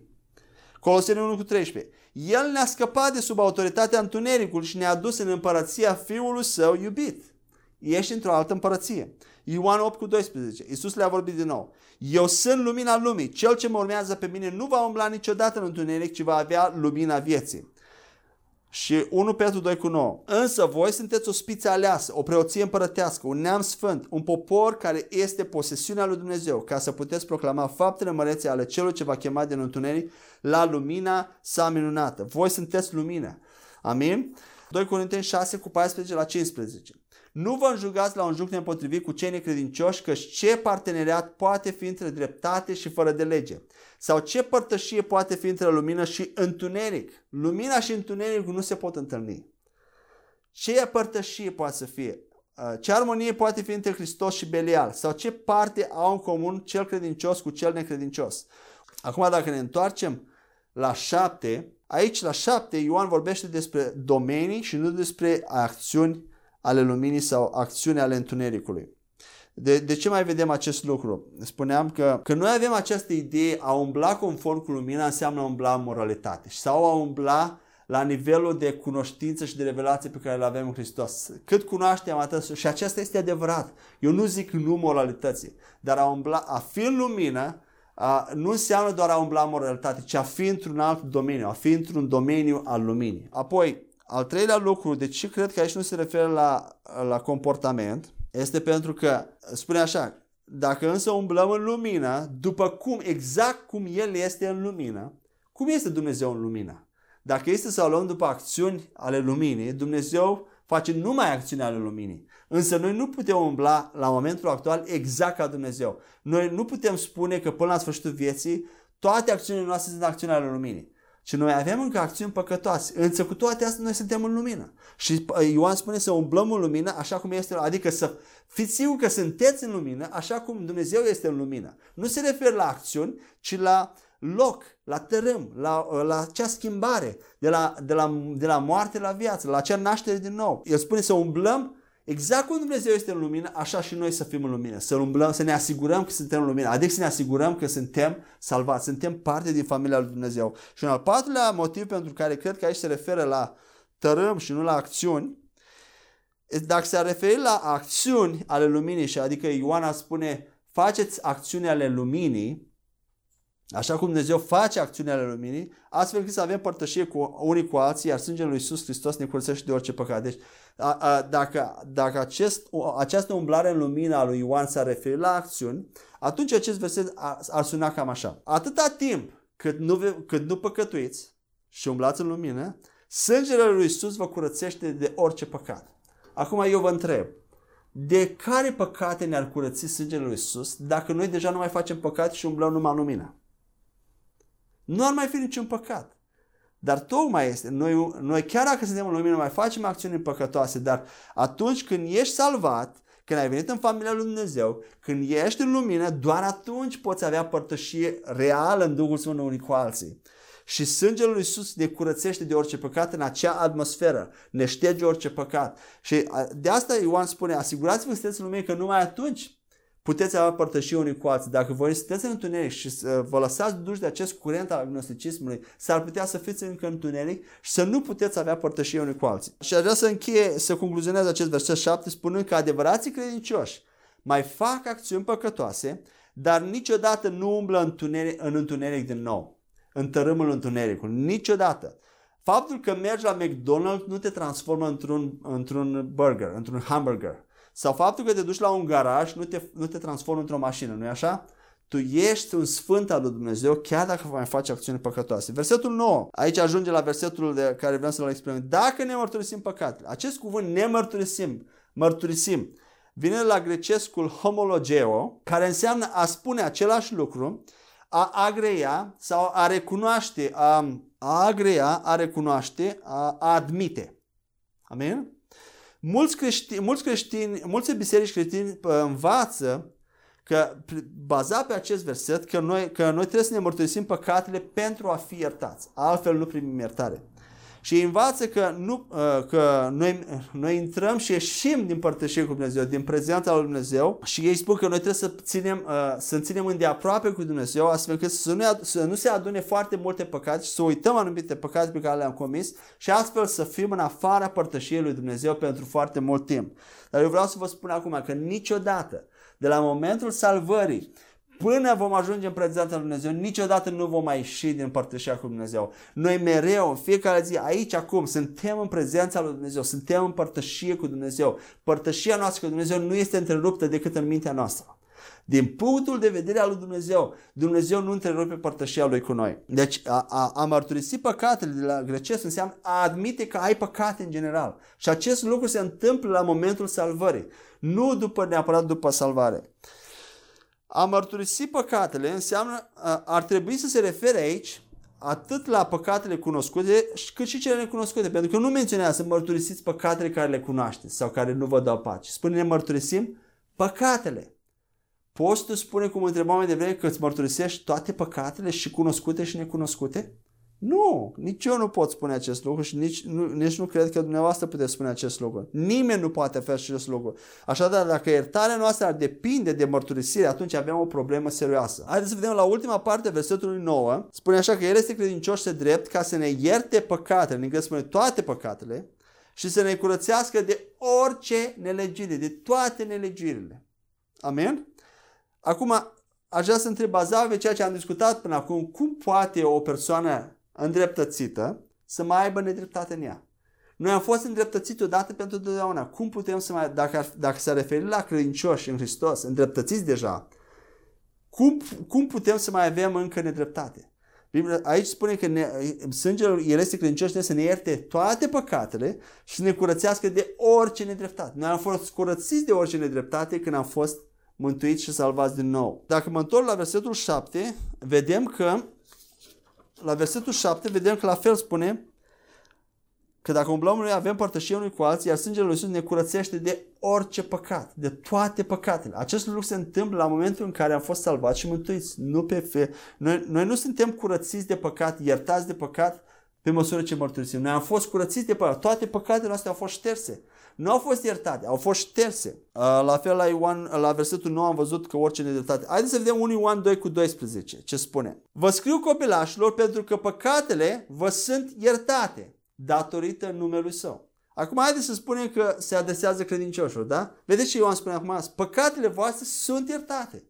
Coloseni 1 cu 13. El ne-a scăpat de sub autoritatea întunericului și ne-a dus în împărăția fiului său iubit. Ești într-o altă împărăție. Ioan 8 cu 12. Iisus le-a vorbit din nou. Eu sunt lumina lumii. Cel ce mă urmează pe mine nu va umbla niciodată în întuneric, ci va avea lumina vieții. Și 1 Petru 2 cu 9. Însă voi sunteți o spiță aleasă, o preoție împărătească, un neam sfânt, un popor care este posesiunea lui Dumnezeu, ca să puteți proclama faptele mărețe ale celui ce va chema din întuneric la lumina sa minunată. Voi sunteți lumina. Amin? 2 Corinteni 6 cu 14 la 15. Nu vă înjugați la un juc nepotrivit cu cei necredincioși, că ce parteneriat poate fi între dreptate și fără de lege? Sau ce părtășie poate fi între lumină și întuneric? Lumina și întunericul nu se pot întâlni. Ce părtășie poate să fie? Uh, ce armonie poate fi între Hristos și Belial? Sau ce parte au în comun cel credincios cu cel necredincios? Acum dacă ne întoarcem la șapte, aici la șapte Ioan vorbește despre domenii și nu despre acțiuni ale luminii sau acțiuni ale întunericului. De, de ce mai vedem acest lucru? Spuneam că, că noi avem această idee a umbla conform cu lumina înseamnă a umbla în moralitate sau a umbla la nivelul de cunoștință și de revelație pe care îl avem în Hristos. Cât cunoaștem atât, și acesta este adevărat. Eu nu zic nu moralității, dar a, umbla, a fi în lumină a, nu înseamnă doar a umbla în moralitate, ci a fi într-un alt domeniu, a fi într-un domeniu al luminii. Apoi, al treilea lucru, de ce cred că aici nu se referă la, la comportament, este pentru că spune așa, dacă însă umblăm în lumină, după cum, exact cum El este în lumină, cum este Dumnezeu în lumină? Dacă este să o luăm după acțiuni ale luminii, Dumnezeu face numai acțiuni ale luminii. Însă noi nu putem umbla la momentul actual exact ca Dumnezeu. Noi nu putem spune că până la sfârșitul vieții toate acțiunile noastre sunt acțiuni ale luminii. Și noi avem încă acțiuni păcătoase. Însă cu toate astea noi suntem în lumină. Și Ioan spune să umblăm în lumină așa cum este, adică să fiți siguri că sunteți în lumină așa cum Dumnezeu este în lumină. Nu se referă la acțiuni, ci la loc, la tărâm, la, la acea schimbare de la, de, la, de la moarte la viață, la acea naștere din nou. El spune să umblăm Exact cum Dumnezeu este în lumină, așa și noi să fim în lumină, să umblăm, să ne asigurăm că suntem în lumină, adică să ne asigurăm că suntem salvați, suntem parte din familia lui Dumnezeu. Și un al patrulea motiv pentru care cred că aici se referă la tărâm și nu la acțiuni, dacă se referi la acțiuni ale luminii, și adică Ioana spune faceți acțiuni ale luminii, Așa cum Dumnezeu face acțiunea ale luminii, astfel încât să avem părtășie cu unii cu alții, iar sângele lui Iisus Hristos ne curățește de orice păcat. Deci, a, a, dacă, dacă acest, această umblare în lumină a lui Ioan s-a referit la acțiuni, atunci acest verset ar, ar suna cam așa. Atâta timp cât nu, cât nu păcătuiți și umblați în lumină, sângele lui Iisus vă curățește de orice păcat. Acum eu vă întreb, de care păcate ne-ar curăți sângele lui Iisus dacă noi deja nu mai facem păcat și umblăm numai în lumină? Nu ar mai fi niciun păcat. Dar tocmai este, noi, noi chiar dacă suntem în lumină mai facem acțiuni păcătoase, dar atunci când ești salvat, când ai venit în familia lui Dumnezeu, când ești în lumină, doar atunci poți avea părtășie reală în Duhul Sfânt unii cu alții. Și sângele lui Iisus ne curățește de orice păcat în acea atmosferă, ne șterge orice păcat. Și de asta Ioan spune, asigurați-vă că sunteți în lumină, că numai atunci puteți avea părtășie unii cu alții. Dacă voi sunteți în întuneric și să vă lăsați duși de acest curent al agnosticismului, s-ar putea să fiți încă în întuneric și să nu puteți avea părtășie unii cu alții. Și aș vrea să încheie, să concluzionez acest verset 7 spunând că adevărații credincioși mai fac acțiuni păcătoase, dar niciodată nu umblă în întuneric, în întuneric din nou, în tărâmul întunericului, niciodată. Faptul că mergi la McDonald's nu te transformă într-un, într-un burger, într-un hamburger. Sau faptul că te duci la un garaj nu te, nu te transformă într-o mașină, nu-i așa? tu ești un sfânt al lui Dumnezeu chiar dacă mai faci acțiuni păcătoase. Versetul 9, aici ajunge la versetul de care vreau să-l exprimăm. Dacă ne mărturisim păcatele, acest cuvânt ne mărturisim, mărturisim, vine la grecescul homologeo, care înseamnă a spune același lucru, a agreia sau a recunoaște, a, a agreia, a recunoaște, a, a admite. Amin? Mulți creștini, mulți creștini, multe biserici creștini învață că bazat pe acest verset că noi, că noi trebuie să ne mărturisim păcatele pentru a fi iertați. Altfel nu primim iertare. Și ei învață că, nu, uh, că noi, noi intrăm și ieșim din părtășie cu Dumnezeu, din prezența lui Dumnezeu și ei spun că noi trebuie să ținem, uh, să ținem îndeaproape cu Dumnezeu astfel încât să nu, să nu se adune foarte multe păcate și să uităm anumite păcate pe care le-am comis și astfel să fim în afara părtășiei lui Dumnezeu pentru foarte mult timp. Dar eu vreau să vă spun acum că niciodată, de la momentul salvării, Până vom ajunge în prezența lui Dumnezeu, niciodată nu vom mai ieși din părtășia cu Dumnezeu. Noi mereu, în fiecare zi, aici, acum, suntem în prezența lui Dumnezeu, suntem în părtășie cu Dumnezeu. Părtășia noastră cu Dumnezeu nu este întreruptă decât în mintea noastră. Din punctul de vedere al lui Dumnezeu, Dumnezeu nu întrerupe părtășia lui cu noi. Deci a, a, a mărturisi păcatele de la grecesc înseamnă a admite că ai păcate în general. Și acest lucru se întâmplă la momentul salvării, nu după neapărat după salvare. A mărturisi păcatele înseamnă, ar trebui să se refere aici atât la păcatele cunoscute cât și cele necunoscute. Pentru că nu menționează să mărturisiți păcatele care le cunoașteți sau care nu vă dau pace. Spune ne mărturisim păcatele. Poți tu spune cum întrebam mai devreme că îți mărturisești toate păcatele și cunoscute și necunoscute? Nu, nici eu nu pot spune acest lucru și nici nu, nici nu cred că dumneavoastră puteți spune acest lucru. Nimeni nu poate face acest lucru. Așadar, dacă iertarea noastră ar depinde de mărturisire, atunci avem o problemă serioasă. Haideți să vedem la ultima parte versetului 9. Spune așa că El este credincios și drept ca să ne ierte păcatele, în engleză spune toate păcatele, și să ne curățească de orice nelegire, de toate nelegirile. Amen? Acum, aș vrea să întreb bazat pe ceea ce am discutat până acum, cum poate o persoană îndreptățită să mai aibă nedreptate în ea. Noi am fost îndreptățiți odată pentru totdeauna. Cum putem să mai, dacă, dacă s-a referit la credincioși în Hristos, îndreptățiți deja, cum, cum putem să mai avem încă nedreptate? Biblia, aici spune că ne, sângele El este credincios să ne ierte toate păcatele și să ne curățească de orice nedreptate. Noi am fost curățiți de orice nedreptate când am fost mântuiți și salvați din nou. Dacă mă întorc la versetul 7, vedem că la versetul 7 vedem că la fel spune că dacă umblăm noi avem părtășie unui cu alții, iar sângele lui Iisus ne curățește de orice păcat, de toate păcatele. Acest lucru se întâmplă la momentul în care am fost salvați și mântuiți. Nu pe fe... noi, noi nu suntem curățiți de păcat, iertați de păcat pe măsură ce mărturisim. Noi am fost curățiți de păcat. Toate păcatele noastre au fost șterse nu au fost iertate, au fost șterse. La fel la Ioan, la versetul 9 am văzut că orice nedreptate. Haideți să vedem 1 Ioan 2 cu 12 ce spune. Vă scriu copilașilor pentru că păcatele vă sunt iertate datorită numelui său. Acum haideți să spunem că se adresează credincioșilor, da? Vedeți ce Ioan spune acum? Păcatele voastre sunt iertate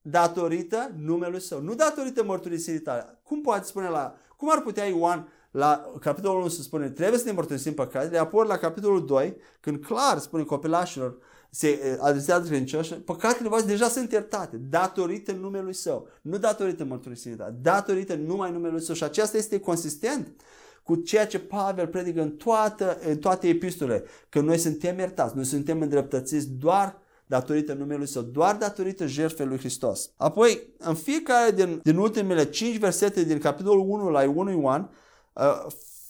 datorită numelui său, nu datorită mărturisirii tale. Cum poate spune la... Cum ar putea Ioan la capitolul 1 se spune trebuie să ne mărturisim păcatele, apoi la capitolul 2, când clar spune copilașilor, se adresează credincioși, păcatele voastre deja sunt iertate, datorită numelui său, nu datorită mărturisirii tale, datorită numai numelui său. Și aceasta este consistent cu ceea ce Pavel predică în, toată, în toate epistolele, că noi suntem iertați, noi suntem îndreptățiți doar datorită numelui său, doar datorită jertfei lui Hristos. Apoi, în fiecare din, din ultimele 5 versete din capitolul 1 la 1 Ioan, Uh,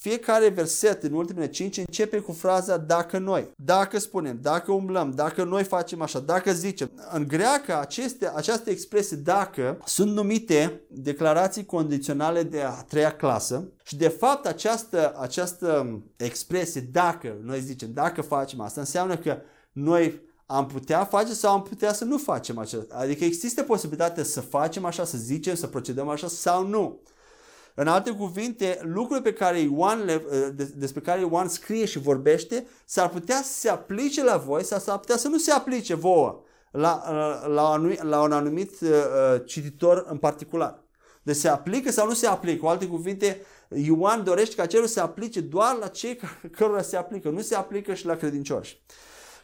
fiecare verset în ultimele cinci începe cu fraza dacă noi, dacă spunem, dacă umblăm, dacă noi facem așa, dacă zicem. În greacă aceste, această expresie dacă sunt numite declarații condiționale de a treia clasă și de fapt această, această expresie dacă noi zicem, dacă facem asta, înseamnă că noi am putea face sau am putea să nu facem așa. Adică există posibilitatea să facem așa, să zicem, să procedăm așa sau nu. În alte cuvinte, lucrurile pe care Ioan le, ă, despre care Ioan scrie și vorbește s-ar putea să se aplice la voi sau s-ar putea să nu se aplice vouă la, ă, la, la un anumit uh, cititor în particular. Deci se aplică sau nu se aplică. Cu alte cuvinte, Ioan dorește ca cerul să se aplice doar la cei cărora se aplică, nu se aplică și la credincioși.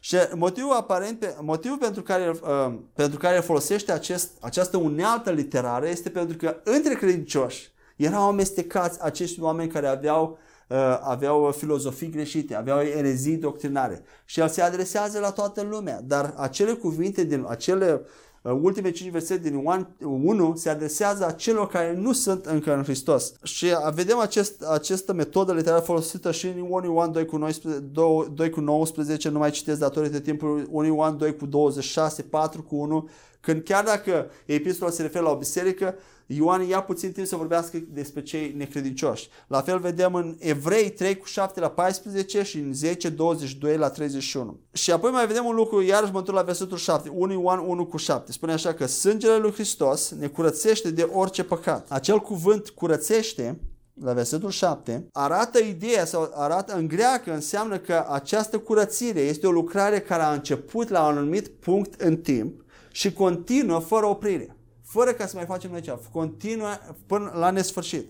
Și motivul aparent, motivul pentru care, uh, pentru care folosește acest, această unealtă literară este pentru că între credincioși erau amestecați acești oameni care aveau uh, aveau filozofii greșite, aveau erezii doctrinare și el se adresează la toată lumea, dar acele cuvinte din acele Uh, ultimele 5 versete din Ioan 1 se adresează acelor care nu sunt încă în Hristos. Și vedem acest, această metodă literară folosită și în Ioan Ioan 2 cu, 19, 2, 2 cu 19, nu mai citesc datorită timpului, 1 Ioan 2 cu 26, 4 cu 1, când chiar dacă epistola se referă la o biserică, Ioan ia puțin timp să vorbească despre cei necredincioși. La fel vedem în Evrei 3 cu 7 la 14 și în 10, 22 la 31. Și apoi mai vedem un lucru, iarăși mă la versetul 7, 1 Ioan 1 cu 7. Spune așa că sângele lui Hristos ne curățește de orice păcat. Acel cuvânt curățește la versetul 7, arată ideea sau arată în greacă, înseamnă că această curățire este o lucrare care a început la un anumit punct în timp și continuă fără oprire fără ca să mai facem noi ceva. Continuă până la nesfârșit.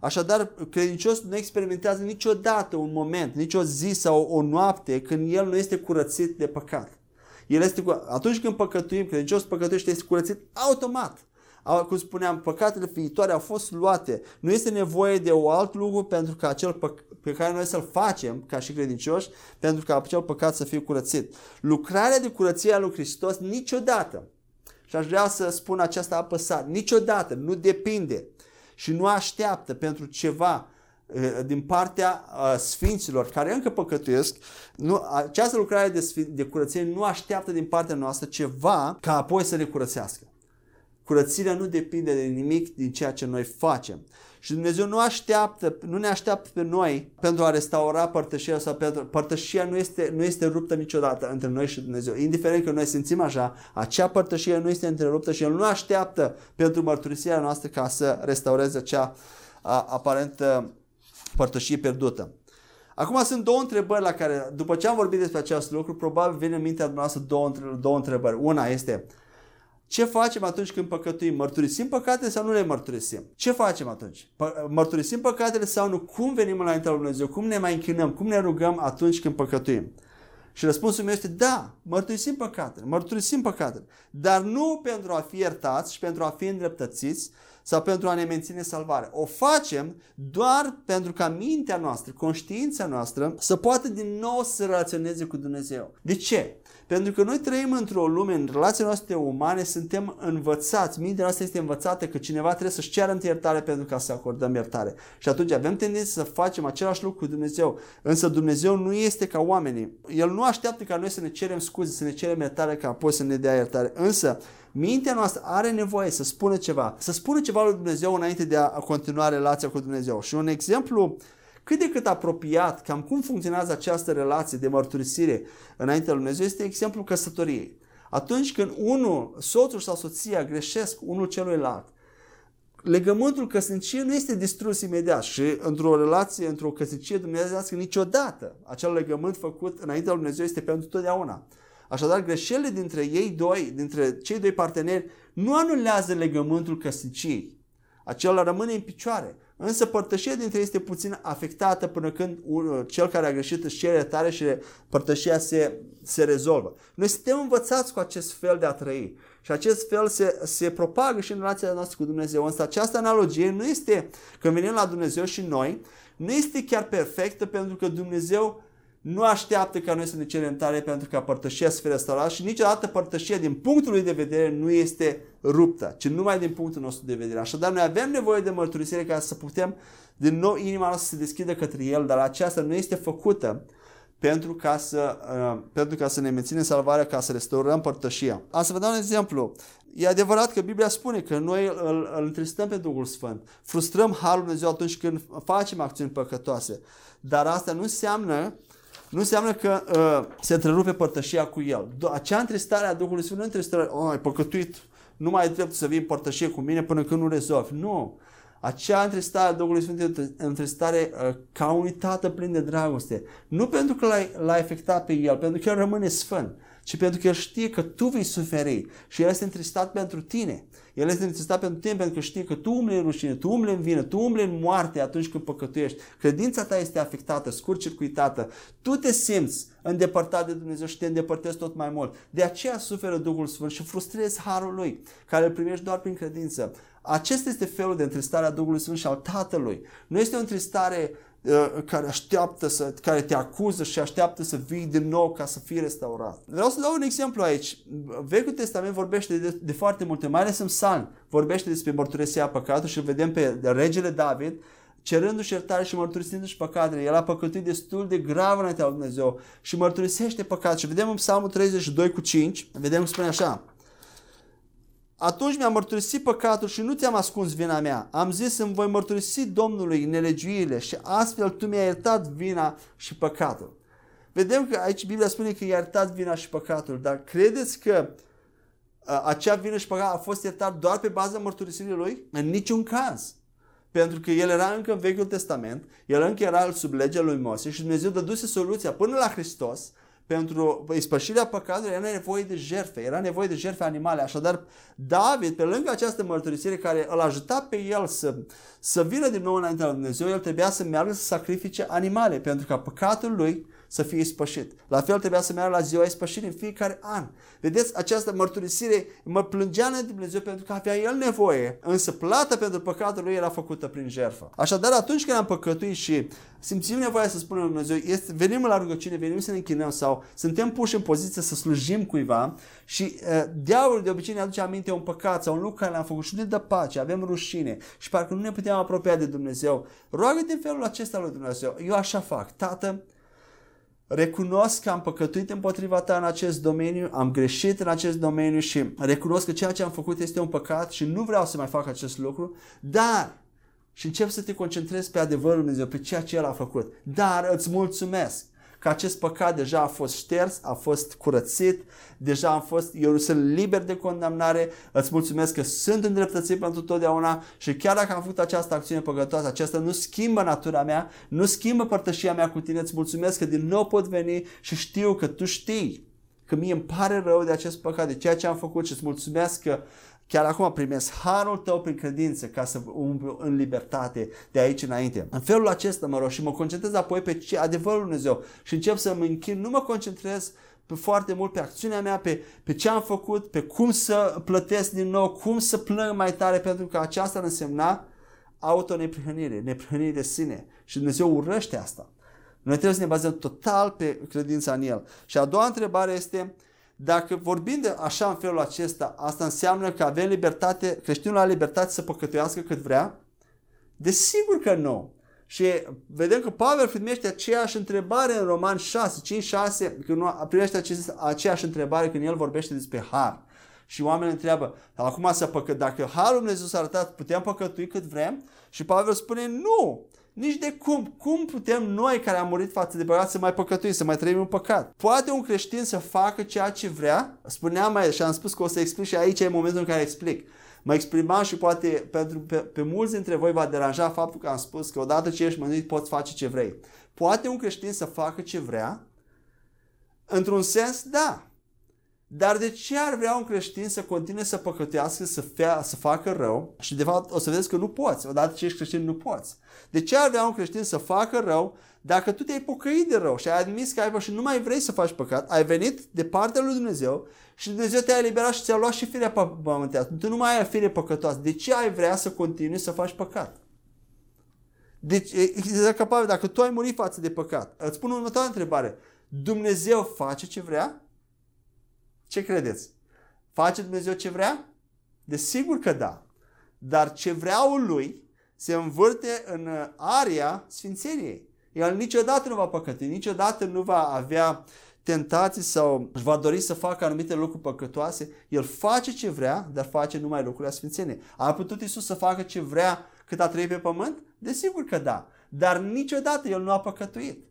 Așadar, credincios nu experimentează niciodată un moment, nici o zi sau o noapte când el nu este curățit de păcat. El este, atunci când păcătuim, credincios păcătuiește, este curățit automat. Cum spuneam, păcatele viitoare au fost luate. Nu este nevoie de o alt lucru pentru ca acel păc- pe care noi să-l facem ca și credincioși, pentru ca acel păcat să fie curățit. Lucrarea de curăție a lui Hristos niciodată și aș vrea să spun aceasta apăsat. Niciodată nu depinde și nu așteaptă pentru ceva uh, din partea uh, sfinților care încă păcătuiesc, nu, această lucrare de, sfin, de curăție nu așteaptă din partea noastră ceva ca apoi să ne curățească. Curățirea nu depinde de nimic din ceea ce noi facem. Și Dumnezeu nu așteaptă, nu ne așteaptă pe noi pentru a restaura părtășia sau pentru părtășia nu este, nu este ruptă niciodată între noi și Dumnezeu. Indiferent că noi simțim așa, acea părtășie nu este întreruptă și El nu așteaptă pentru mărturisirea noastră ca să restaureze acea a, aparentă părtășie pierdută. Acum sunt două întrebări la care, după ce am vorbit despre acest lucru, probabil vine în mintea noastră două, două întrebări. Una este, ce facem atunci când păcătuim? Mărturisim păcatele sau nu le mărturisim? Ce facem atunci? mărturisim păcatele sau nu? Cum venim înaintea lui Dumnezeu? Cum ne mai închinăm? Cum ne rugăm atunci când păcătuim? Și răspunsul meu este da, mărturisim păcatele, mărturisim păcatele, dar nu pentru a fi iertați și pentru a fi îndreptățiți sau pentru a ne menține salvarea. O facem doar pentru ca mintea noastră, conștiința noastră să poată din nou să relaționeze cu Dumnezeu. De ce? Pentru că noi trăim într-o lume, în relațiile noastre umane, suntem învățați, mintea noastră este învățată că cineva trebuie să-și ceară iertare pentru ca să acordăm iertare. Și atunci avem tendința să facem același lucru cu Dumnezeu. Însă Dumnezeu nu este ca oamenii. El nu așteaptă ca noi să ne cerem scuze, să ne cerem iertare ca apoi să ne dea iertare. Însă mintea noastră are nevoie să spună ceva, să spună ceva lui Dumnezeu înainte de a continua relația cu Dumnezeu. Și un exemplu cât de cât apropiat, cam cum funcționează această relație de mărturisire înaintea lui Dumnezeu, este exemplul căsătoriei. Atunci când unul, soțul sau soția greșesc unul celuilalt, legământul căsniciei nu este distrus imediat și într-o relație, într-o căsnicie dumnezeiască niciodată. Acel legământ făcut înaintea lui Dumnezeu este pentru totdeauna. Așadar, greșelile dintre ei doi, dintre cei doi parteneri, nu anulează legământul căsniciei. Acela rămâne în picioare. Însă părtășia dintre ei este puțin afectată până când cel care a greșit își cere tare și părtășia se, se rezolvă. Noi suntem învățați cu acest fel de a trăi și acest fel se, se propagă și în relația noastră cu Dumnezeu. Însă această analogie nu este, când venim la Dumnezeu și noi, nu este chiar perfectă pentru că Dumnezeu nu așteaptă ca noi să ne cerem tare pentru ca părtășia să fie restaurată și niciodată părtășia din punctul lui de vedere nu este ruptă, ci numai din punctul nostru de vedere. Așadar, noi avem nevoie de mărturisire ca să putem din nou inima noastră să se deschidă către El, dar aceasta nu este făcută pentru ca să, uh, pentru ca să ne menținem salvarea, ca să restaurăm părtășia. Am să vă dau un exemplu. E adevărat că Biblia spune că noi îl, îl întristăm pe Duhul Sfânt, frustrăm Harul Dumnezeu atunci când facem acțiuni păcătoase, dar asta nu înseamnă nu înseamnă că uh, se întrerupe părtășia cu el. Acea întristare a Duhului Sfânt nu întristare, oh, ai păcătuit, nu mai ai drept să vii părtășie cu mine până când nu rezolvi. Nu. Acea întristare a Duhului Sfânt este întristare uh, ca unitate plin de dragoste. Nu pentru că l-ai, l-ai afectat pe el, pentru că el rămâne sfânt, ci pentru că El știe că tu vei suferi și El este întristat pentru tine. El este întristat pentru tine pentru că știe că tu umbli în rușine, tu umbli în vină, tu umbli în moarte atunci când păcătuiești. Credința ta este afectată, scurt-circuitată. Tu te simți îndepărtat de Dumnezeu și te îndepărtezi tot mai mult. De aceea suferă Duhul Sfânt și frustrezi harul Lui, care îl primești doar prin credință. Acesta este felul de întristare a Duhului Sfânt și al Tatălui. Nu este o întristare uh, care așteaptă să, care te acuză și așteaptă să vii din nou ca să fii restaurat. Vreau să dau un exemplu aici. Vechiul Testament vorbește de, de foarte multe, mai ales în Psalm, vorbește despre mărturisirea păcatului și vedem pe regele David cerându-și iertare și mărturisindu-și păcatele. El a păcătuit destul de grav înaintea lui Dumnezeu și mărturisește păcat. Și vedem în Psalmul 32 cu 5, vedem cum spune așa. Atunci mi-am mărturisit păcatul și nu ți-am ascuns vina mea. Am zis îmi voi mărturisi Domnului nelegiuile și astfel tu mi-ai iertat vina și păcatul. Vedem că aici Biblia spune că i-a iertat vina și păcatul, dar credeți că acea vină și păcat a fost iertat doar pe baza mărturisirii lui? În niciun caz. Pentru că el era încă în Vechiul Testament, el încă era sub legea lui Moise și Dumnezeu dăduse soluția până la Hristos pentru ispășirea păcatului era nevoie de jertfe, era nevoie de jertfe animale. Așadar, David, pe lângă această mărturisire care îl ajuta pe el să, să vină din nou înaintea lui Dumnezeu, el trebuia să meargă să sacrifice animale, pentru ca păcatul lui să fie ispășit. La fel trebuia să meargă la ziua ispășirii în fiecare an. Vedeți, această mărturisire mă plângea în Dumnezeu pentru că avea el nevoie, însă plata pentru păcatul lui era făcută prin jertfă. Așadar, atunci când am păcătuit și simțim nevoia să spunem lui Dumnezeu, este, venim la rugăciune, venim să ne închinăm sau suntem puși în poziție să slujim cuiva și uh, diavolul de obicei ne aduce aminte un păcat sau un lucru care l-am făcut și nu ne dă pace, avem rușine și parcă nu ne putem apropia de Dumnezeu. Roagă-te în felul acesta lui Dumnezeu. Eu așa fac. Tată, recunosc că am păcătuit împotriva ta în acest domeniu, am greșit în acest domeniu și recunosc că ceea ce am făcut este un păcat și nu vreau să mai fac acest lucru, dar și încep să te concentrezi pe adevărul Dumnezeu, pe ceea ce El a făcut. Dar îți mulțumesc că acest păcat deja a fost șters, a fost curățit, deja am fost, eu sunt liber de condamnare, îți mulțumesc că sunt îndreptățit pentru totdeauna și chiar dacă am făcut această acțiune păcătoasă, aceasta nu schimbă natura mea, nu schimbă părtășia mea cu tine, îți mulțumesc că din nou pot veni și știu că tu știi că mie îmi pare rău de acest păcat, de ceea ce am făcut și îți mulțumesc că Chiar acum primesc harul tău prin credință ca să umblu în libertate de aici înainte. În felul acesta mă rog și mă concentrez apoi pe ce adevărul Dumnezeu și încep să mă închin, nu mă concentrez pe foarte mult pe acțiunea mea, pe, pe ce am făcut, pe cum să plătesc din nou, cum să plâng mai tare, pentru că aceasta ar însemna autoneprihănire, neprihănire de sine. Și Dumnezeu urăște asta. Noi trebuie să ne bazăm total pe credința în El. Și a doua întrebare este, dacă vorbim de așa în felul acesta, asta înseamnă că avem libertate, creștinul are libertate să păcătuiască cât vrea? Desigur că nu. Și vedem că Pavel primește aceeași întrebare în Roman 6, 5, 6, când nu primește aceeași întrebare când el vorbește despre har. Și oamenii întreabă, acum să păcă, dacă harul Dumnezeu s-a arătat, putem păcătui cât vrem? Și Pavel spune, nu, nici de cum. Cum putem noi care am murit față de păcat să mai păcătuim, să mai trăim în păcat? Poate un creștin să facă ceea ce vrea? Spuneam mai și am spus că o să explic și aici e momentul în care explic. Mă exprimam și poate pentru, pe, pe mulți dintre voi va deranja faptul că am spus că odată ce ești mântuit poți face ce vrei. Poate un creștin să facă ce vrea? Într-un sens, da. Dar de ce ar vrea un creștin să continue să păcătească, să, fea, să facă rău? Și de fapt o să vezi că nu poți. Odată ce ești creștin, nu poți. De ce ar vrea un creștin să facă rău dacă tu te-ai pocăit de rău și ai admis că ai și nu mai vrei să faci păcat, ai venit de partea lui Dumnezeu și Dumnezeu te-a eliberat și ți-a luat și firea pământească. Tu nu mai ai fire păcătoasă. De ce ai vrea să continui să faci păcat? Deci, exact capabil, dacă tu ai murit față de păcat, îți pun următoarea întrebare. Dumnezeu face ce vrea? Ce credeți? Face Dumnezeu ce vrea? Desigur că da. Dar ce vreau lui se învârte în aria sfințeniei. El niciodată nu va păcăti, niciodată nu va avea tentații sau își va dori să facă anumite lucruri păcătoase. El face ce vrea, dar face numai lucrurile sfințenie. A putut Isus să facă ce vrea cât a trăit pe pământ? Desigur că da. Dar niciodată el nu a păcătuit.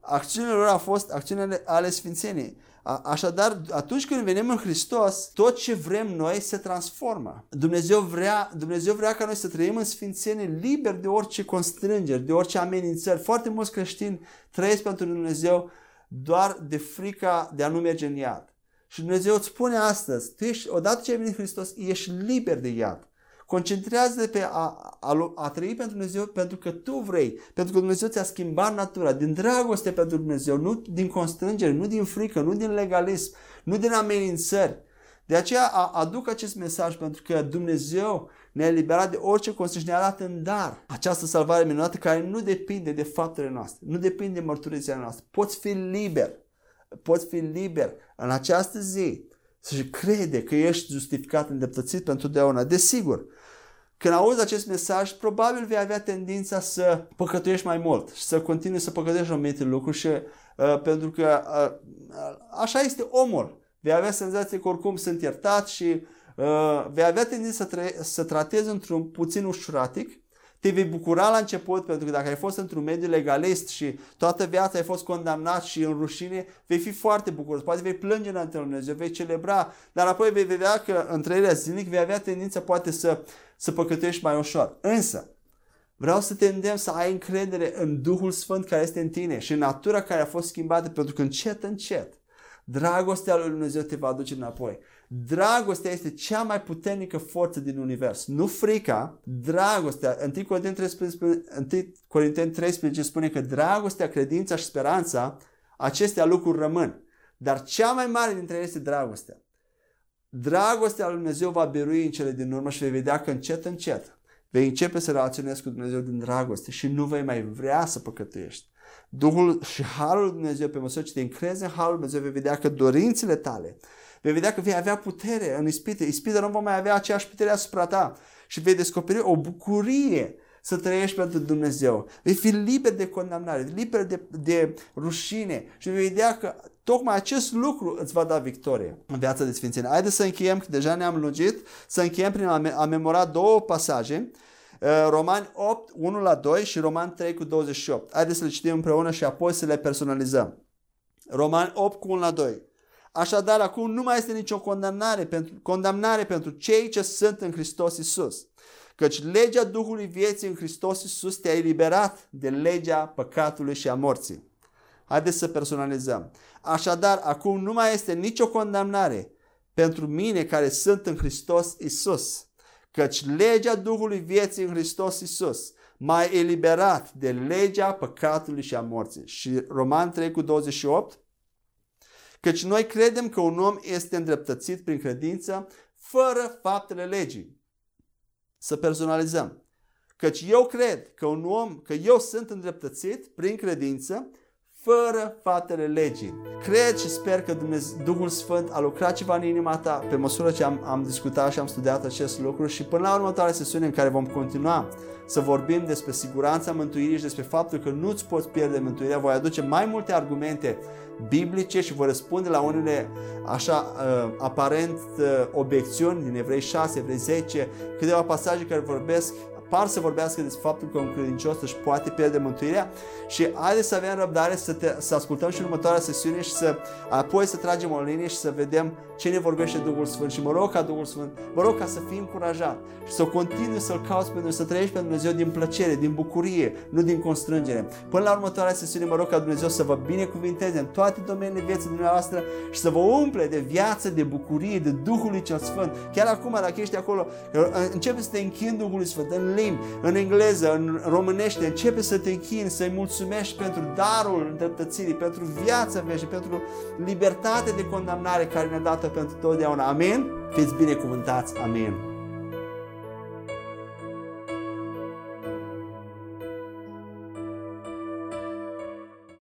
Acțiunile lor au fost acțiunile ale sfințeniei. Așadar, atunci când venim în Hristos, tot ce vrem noi se transformă. Dumnezeu vrea, Dumnezeu vrea ca noi să trăim în sfințenie liber de orice constrângeri, de orice amenințări. Foarte mulți creștini trăiesc pentru Dumnezeu doar de frica de a nu merge în iad. Și Dumnezeu îți spune astăzi, tu ești, odată ce ai venit Hristos, ești liber de iad. Concentrează-te pe a, a, a trăi pentru Dumnezeu pentru că tu vrei, pentru că Dumnezeu ți-a schimbat natura, din dragoste pentru Dumnezeu, nu din constrângere, nu din frică, nu din legalism, nu din amenințări. De aceea aduc acest mesaj pentru că Dumnezeu ne-a eliberat de orice constrângere, ne-a dat în dar această salvare minunată care nu depinde de faptele noastre, nu depinde de mărturisirea noastră. Poți fi liber, poți fi liber în această zi să crede că ești justificat, îndreptățit pentru deauna. Desigur, când auzi acest mesaj, probabil vei avea tendința să păcătuiești mai mult și să continui să păcătuiești anumite lucruri și uh, pentru că uh, așa este omul. Vei avea senzația că oricum sunt iertat și uh, vei avea tendința să, tre- să tratezi într-un puțin ușuratic te vei bucura la început pentru că dacă ai fost într-un mediu legalist și toată viața ai fost condamnat și în rușine, vei fi foarte bucuros. Poate vei plânge înainte lui Dumnezeu, vei celebra, dar apoi vei vedea că în trăirea zilnic vei avea tendința poate să, să păcătuiești mai ușor. Însă, Vreau să te îndemn să ai încredere în Duhul Sfânt care este în tine și în natura care a fost schimbată, pentru că încet, încet, dragostea lui Dumnezeu te va aduce înapoi. Dragostea este cea mai puternică forță din univers. Nu frica, dragostea. 1 Corinteni 13, 1 Corinteni 13 spune că dragostea, credința și speranța, acestea lucruri rămân. Dar cea mai mare dintre ele este dragostea. Dragostea lui Dumnezeu va birui în cele din urmă și vei vedea că încet, încet vei începe să relaționezi cu Dumnezeu din dragoste și nu vei mai vrea să păcătuiești. Duhul și Harul lui Dumnezeu, pe măsură ce te încrezi în Harul lui Dumnezeu, vei vedea că dorințele tale vei vedea că vei avea putere în ispite. Ispite nu va mai avea aceeași putere asupra ta și vei descoperi o bucurie să trăiești pentru Dumnezeu. Vei fi liber de condamnare, liber de, de rușine și vei vedea că tocmai acest lucru îți va da victorie în viața de sfințenie. Haideți să încheiem, că deja ne-am lungit, să încheiem prin a, a memora două pasaje. Uh, Romani 8, 1 la 2 și Roman 3 cu 28. Haideți să le citim împreună și apoi să le personalizăm. Romani 8 cu 1 la 2. Așadar, acum nu mai este nicio condamnare pentru, condamnare pentru cei ce sunt în Hristos Isus. Căci legea Duhului vieții în Hristos Isus te-a eliberat de legea păcatului și a morții. Haideți să personalizăm. Așadar, acum nu mai este nicio condamnare pentru mine care sunt în Hristos Isus. Căci legea Duhului vieții în Hristos Isus m-a eliberat de legea păcatului și a morții. Și Roman 3 cu 28 Căci noi credem că un om este îndreptățit prin credință fără faptele legii. Să personalizăm. Căci eu cred că un om, că eu sunt îndreptățit prin credință fără faptele legii. Cred și sper că Dumnezeu, Duhul Sfânt a lucrat ceva în inima ta pe măsură ce am, am discutat și am studiat acest lucru și până la următoarea sesiune în care vom continua să vorbim despre siguranța mântuirii și despre faptul că nu-ți poți pierde mântuirea, voi aduce mai multe argumente biblice și voi răspunde la unele așa uh, aparent uh, obiecțiuni din Evrei 6, Evrei 10, câteva pasaje care vorbesc par să vorbească despre faptul că un credincios își poate pierde mântuirea și haideți să avem răbdare să, te, să ascultăm și următoarea sesiune și să apoi să tragem o linie și să vedem ce ne vorbește Duhul Sfânt și mă rog ca Duhul Sfânt, mă rog ca să fii încurajat și să continui să-L cauți pentru să trăiești pentru Dumnezeu din plăcere, din bucurie, nu din constrângere. Până la următoarea sesiune mă rog ca Dumnezeu să vă binecuvinteze în toate domeniile vieții dumneavoastră și să vă umple de viață, de bucurie, de Duhul cel Sfânt. Chiar acum, dacă ești acolo, începe să te închini Duhului Sfânt în limbi, în engleză, în românește, începe să te închini, să-i mulțumești pentru darul îndreptățirii, pentru viața veșnică, pentru libertate de condamnare care ne-a dat pentru totdeauna. Amin? Fiți binecuvântați. Amin.